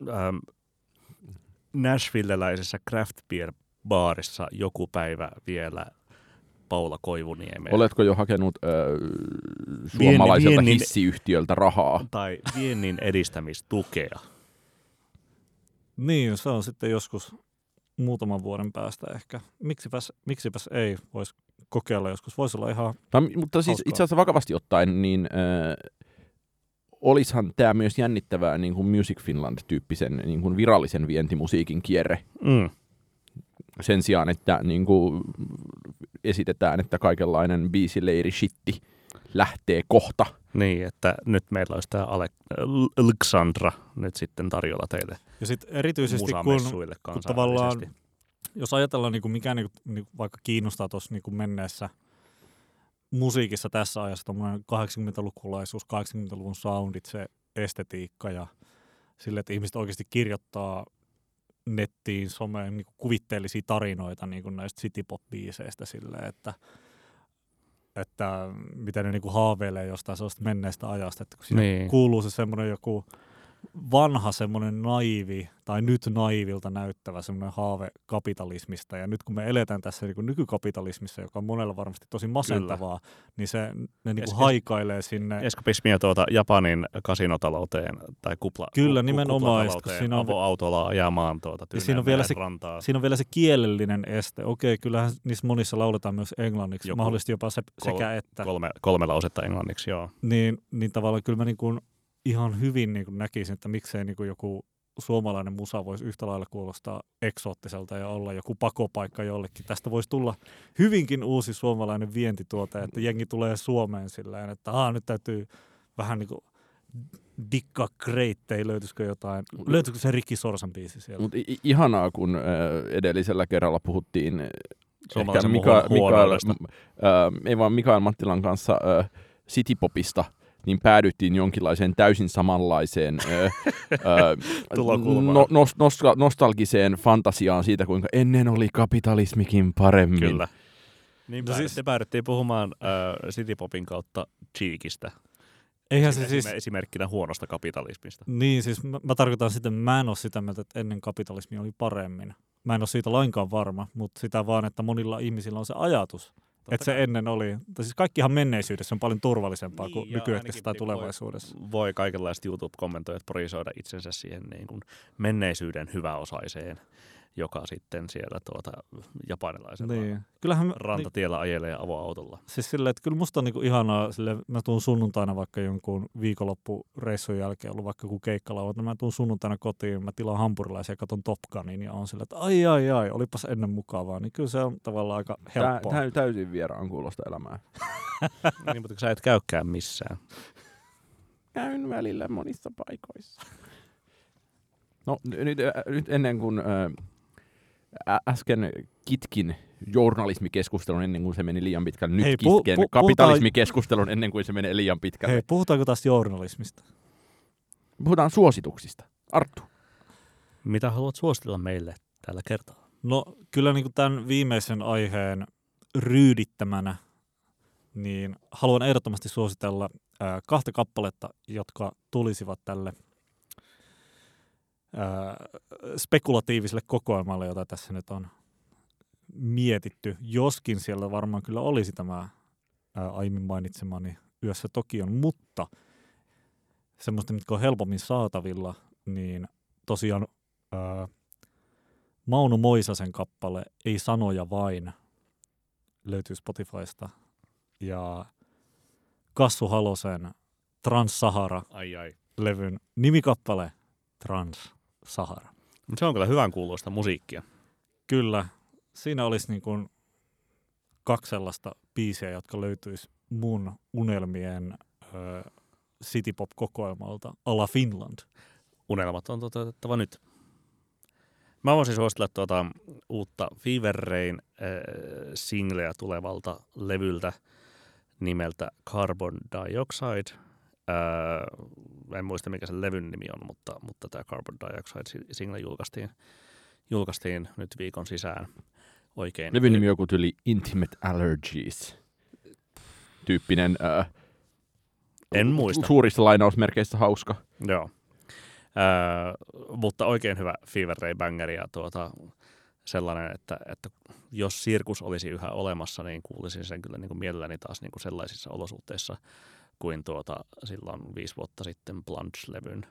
ähm, Nashvilleläisessä craft beer baarissa joku päivä vielä Paula Koivuniemeä? Oletko jo hakenut ö, suomalaiselta viennin- hissiyhtiöltä rahaa? Tai viennin edistämistukea? Niin, se on sitten joskus muutaman vuoden päästä ehkä. Miksipäs, miksipäs ei voisi kokeilla joskus. Voisi olla ihan, Tai, mutta siis Hauskaa. itse asiassa vakavasti ottaen, niin ö, olishan tämä myös jännittävää niin kuin Music Finland-tyyppisen niin kuin virallisen vientimusiikin kierre. Mm. Sen sijaan, että niin kuin esitetään, että kaikenlainen biisileiri shitti lähtee kohta. Niin, että nyt meillä olisi tämä Ale- Alexandra nyt sitten tarjolla teille ja sitten erityisesti kun, kun tavallaan, jos ajatellaan niin kuin mikä niin kuin, niin kuin vaikka kiinnostaa tuossa niin kuin menneessä musiikissa tässä ajassa, tuommoinen 80-lukulaisuus, 80-luvun soundit, se estetiikka ja sille, että ihmiset oikeasti kirjoittaa nettiin, someen niin kuin kuvitteellisia tarinoita niin kuin näistä citypop-biiseistä silleen, että että miten ne niin kuin haaveilee jostain sellaista menneestä ajasta, että kun siinä Niin. kuuluu se semmoinen joku vanha semmoinen naivi tai nyt naivilta näyttävä semmoinen haave kapitalismista. Ja nyt kun me eletään tässä niin kuin nykykapitalismissa, joka on monella varmasti tosi masentavaa, niin se, ne niin kuin es- haikailee sinne. Eskapismia tuota Japanin kasinotalouteen tai kupla, Kyllä, nimenomaan, kuplatalouteen, siinä on- avoautolla ajamaan tuota Ja siinä on vielä se- rantaa. Siinä on vielä se kielellinen este. Okei, kyllähän niissä monissa lauletaan myös englanniksi, Joku mahdollisesti jopa se, kol- sekä että. Kolme, kolme lausetta englanniksi, joo. Niin, niin tavallaan kyllä mä niin kuin ihan hyvin niin kuin näkisin, että miksei niin kuin joku suomalainen musa voisi yhtä lailla kuulostaa eksoottiselta ja olla joku pakopaikka jollekin. Tästä voisi tulla hyvinkin uusi suomalainen vientituote, että jengi tulee Suomeen silleen, että Aa, nyt täytyy vähän niin kuin dikkaa kreittei, löytyisikö jotain, löytyisikö se Rikki Sorsan biisi sieltä? Mutta ihanaa, kun edellisellä kerralla puhuttiin ehkä Mika, Mika, ö, ei vaan Mikael Mattilan kanssa ö, citypopista, niin päädyttiin jonkinlaiseen täysin samanlaiseen ö, ö, *laughs* no, nos, nostal- nostalgiseen fantasiaan siitä, kuinka ennen oli kapitalismikin paremmin. Kyllä. Niin No no siis- päädyttiin puhumaan äh, Citypopin kautta Cheekistä. Eihän se siis, Esimerkkinä huonosta kapitalismista. niin siis mä, mä tarkoitan sitä, mä en ole sitä mieltä, että ennen kapitalismi oli paremmin. Mä en ole siitä lainkaan varma, mutta sitä vaan, että monilla ihmisillä on se ajatus, että se ennen oli, tai siis kaikkihan menneisyydessä on paljon turvallisempaa Niin, kuin nykyhetkessä tai niin voi- tulevaisuudessa. Voi kaikenlaiset YouTube-kommentoijat projisoida itsensä siihen niin kuin menneisyyden hyväosaiseen, joka sitten siellä tuota japanilaisella Niin. Kyllähän rantatiellä ajelee avoautolla. Siis silleen, että kyllä musta on niinku ihanaa, sille, mä tuun sunnuntaina vaikka jonkun viikonloppureissun jälkeen, ollut vaikka joku keikkalauantai, niin mä tuun sunnuntaina kotiin, mä tilaan hampurilaisia ja katon Top Gunin ja on sillä, että ai ai ai, olipas ennen mukavaa, niin kyllä se on tavallaan aika Tää, helppoa. tää, täysin vieraan kuulosta elämää. *laughs* niin, mutta sä et käykään missään. Käyn välillä monissa paikoissa. No nyt, äh, nyt ennen kuin äh, äsken kitkin journalismikeskustelun ennen kuin se meni liian pitkälle, nyt Hei, Hei, pu- kitken pu- kapitalismikeskustelun ennen kuin se menee liian pitkälle. Hei, puhutaanko taas journalismista? Puhutaan suosituksista. Arttu. Mitä haluat suositella meille tällä kertaa? No kyllä niin kuin tämän viimeisen aiheen ryydittämänä, niin haluan ehdottomasti suositella kahta kappaletta, jotka tulisivat tälle spekulatiiviselle kokoelmalle, jota tässä nyt on mietitty. Joskin siellä varmaan kyllä olisi tämä ää, aiemmin mainitsemani Yössä Tokion, mutta semmoista, mitkä on helpommin saatavilla, niin tosiaan ää, Mauno Moisasen kappale Ei sanoja vain löytyy Spotifysta ja Kassu Halosen Trans-Sahara-levyn Ai ai. Nimikappale Trans-Sahara. Mut se on kyllä hyvän kuuloista musiikkia. Kyllä, siinä olisi niin kuin kaksi sellaista biisiä, jotka löytyisi mun unelmien ö, citypop-kokoelmalta Ala Finland. Unelmat on toteutettava nyt. Mä voisin suositella tuota uutta Fever Rain äh, singleä tulevalta levyltä nimeltä Carbon Dioxide. Äh, en muista mikä sen levyn nimi on, mutta, mutta tämä Carbon Dioxide si- single julkaistiin, julkaistiin nyt viikon sisään oikein. Levyn nimi on joku tyyli Intimate Allergies. Tyyppinen äh, En muista. suurissa lainausmerkeissä hauska. Joo. Öö, mutta oikein hyvä Fever Ray bangeri ja tuota, sellainen, että, että jos sirkus olisi yhä olemassa, niin kuulisin sen kyllä niin kuin mielelläni taas niin kuin sellaisissa olosuhteissa kuin tuota, silloin viisi vuotta sitten Plunge-levyn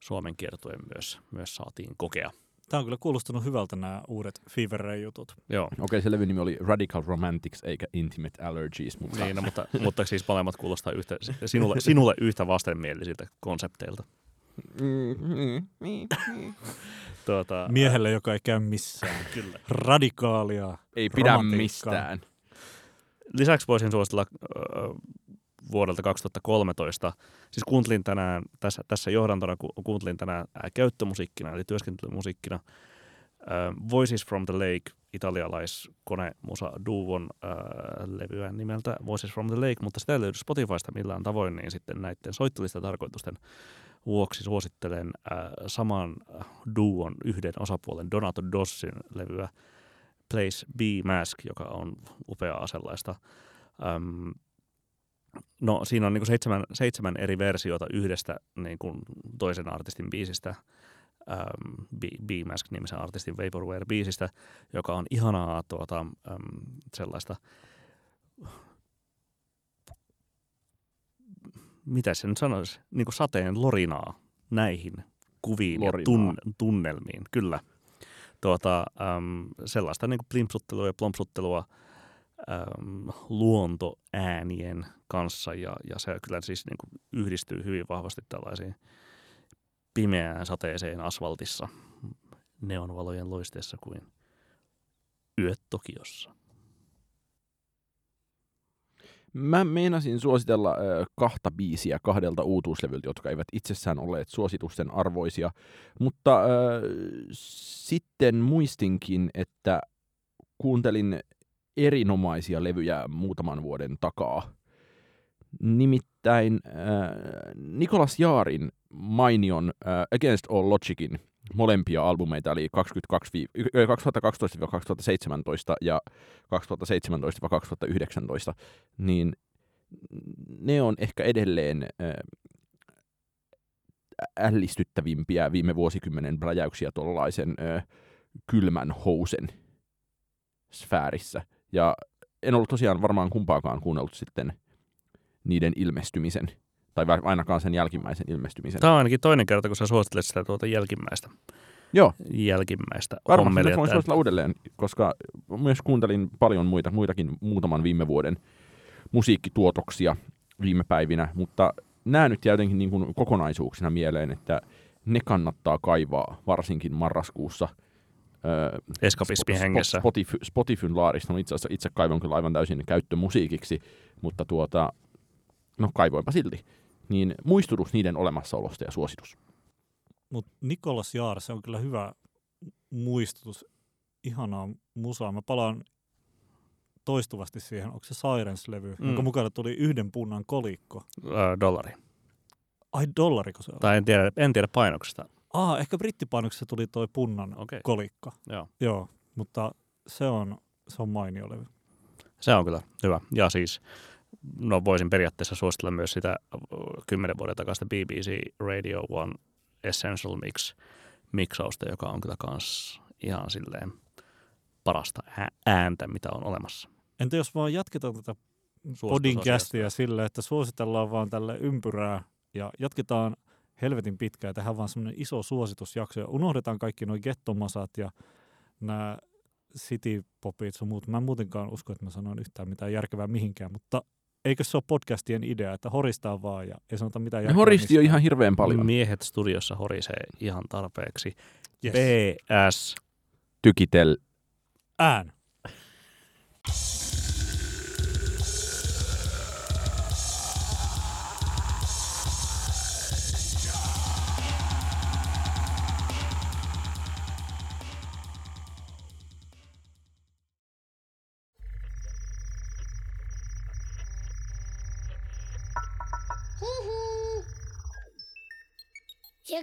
Suomen kiertuen myös, myös saatiin kokea. Tämä on kyllä kuulostunut hyvältä nämä uudet Fever Ray-jutut. Joo, Okei, se levyn nimi oli Radical Romantics eikä Intimate Allergies, mutta niin, no, mutta, mutta siis molemmat kuulostaa yhtä, sinulle, sinulle yhtä vastenmielisiltä konsepteilta. Tuota, Miehelle, joka ei käy missään. *laughs* Kyllä. Radikaalia. ei pidä mistään. Lisäksi voisin suositella äh, vuodelta 2013. Siis kuuntelin tänään, tässä, tässä johdantona ku, kuuntelin tänään äh, käyttömusiikkina, eli työskentelymusiikkina, äh, Voices from the Lake, italialais konemusa duon äh, levyä nimeltä Voices from the Lake, mutta sitä ei löydy Spotifysta millään tavoin, niin sitten näiden soittolista tarkoitusten vuoksi suosittelen äh, saman duon yhden osapuolen Donato Dossin levyä Place B Mask, joka on upeaa sellaista. Öm, no siinä on niinku seitsemän, seitsemän eri versiota yhdestä niinku toisen artistin biisistä, öm, B, B Mask-nimisen artistin Vaporware-biisistä, joka on ihanaa tuota, öm, sellaista mitä se nyt sanoisi, niin kuin sateen lorinaa näihin kuviin Lorinaa. ja tun, tunnelmiin, kyllä. Tuota, äm, sellaista niin kuin plimpsuttelua ja plompsuttelua äm, luontoäänien kanssa ja, ja se kyllä siis niin kuin yhdistyy hyvin vahvasti tällaisiin pimeään sateeseen asfaltissa neonvalojen loisteessa kuin yöt Tokiossa. Mä meinasin suositella äh, kahta biisiä kahdelta uutuuslevyltä, jotka eivät itsessään olleet suositusten arvoisia, mutta äh, sitten muistinkin, että kuuntelin erinomaisia levyjä muutaman vuoden takaa. Nimittäin äh, Nikolas Jaarin mainion äh, Against All Logicin molempia albumeita, eli 22, vi- ö, 2012-2017 ja 2017-2019, niin ne on ehkä edelleen äh, ällistyttävimpiä viime vuosikymmenen pläjäyksiä tuollaisen äh, kylmän housen sfäärissä. Ja en ollut tosiaan varmaan kumpaakaan kuunnellut sitten niiden ilmestymisen, tai ainakaan sen jälkimmäisen ilmestymisen. Tämä on ainakin toinen kerta, kun sä suosittelet sitä tuota jälkimmäistä, Joo, jälkimmäistä varmasti hommelia. nyt voin suositella uudelleen, koska myös kuuntelin paljon muita, muitakin muutaman viime vuoden musiikkituotoksia viime päivinä, mutta nämä nyt jotenkin niin kuin kokonaisuuksina mieleen, että ne kannattaa kaivaa varsinkin marraskuussa. Öö, Eskapismi Spo- hengessä. Spotify, Spotifyn laarista, no itse asiassa itse kaivan kyllä aivan täysin käyttömusiikiksi, mutta tuota, no kaivoinpa silti. Niin muistutus niiden olemassaolosta ja suositus. Mutta Nikolas Jaar, se on kyllä hyvä muistutus. Ihanaa musaa. Mä palaan toistuvasti siihen. Onko se Sirens-levy, mm. jonka mukana tuli yhden punnan kolikko? Öö, dollari. Ai dollariko se on? Tai en tiedä, en tiedä painoksesta. Ah, ehkä brittipainoksessa tuli toi punnan Okei. kolikko. Joo. Joo, mutta se on, se on mainio levy. Se on kyllä hyvä. Ja siis, no voisin periaatteessa suositella myös sitä kymmenen vuoden takaista BBC Radio One Essential Mix miksausta, joka on kyllä kans ihan silleen parasta ää- ääntä, mitä on olemassa. Entä jos vaan jatketaan tätä podcastia sille, että suositellaan vaan tälle ympyrää ja jatketaan helvetin pitkään. Tehdään vaan semmoinen iso suositusjakso ja unohdetaan kaikki nuo gettomasat ja nämä citypopit sun muut. Mä en muutenkaan usko, että mä sanoin yhtään mitään järkevää mihinkään, mutta eikö se ole podcastien idea, että horistaa vaan ja ei sanota mitään Ne järkevää horisti jo ihan hirveän paljon. Miehet studiossa horisee ihan tarpeeksi. Yes. PS. Tykitel. Ään.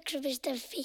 Jakso.fi.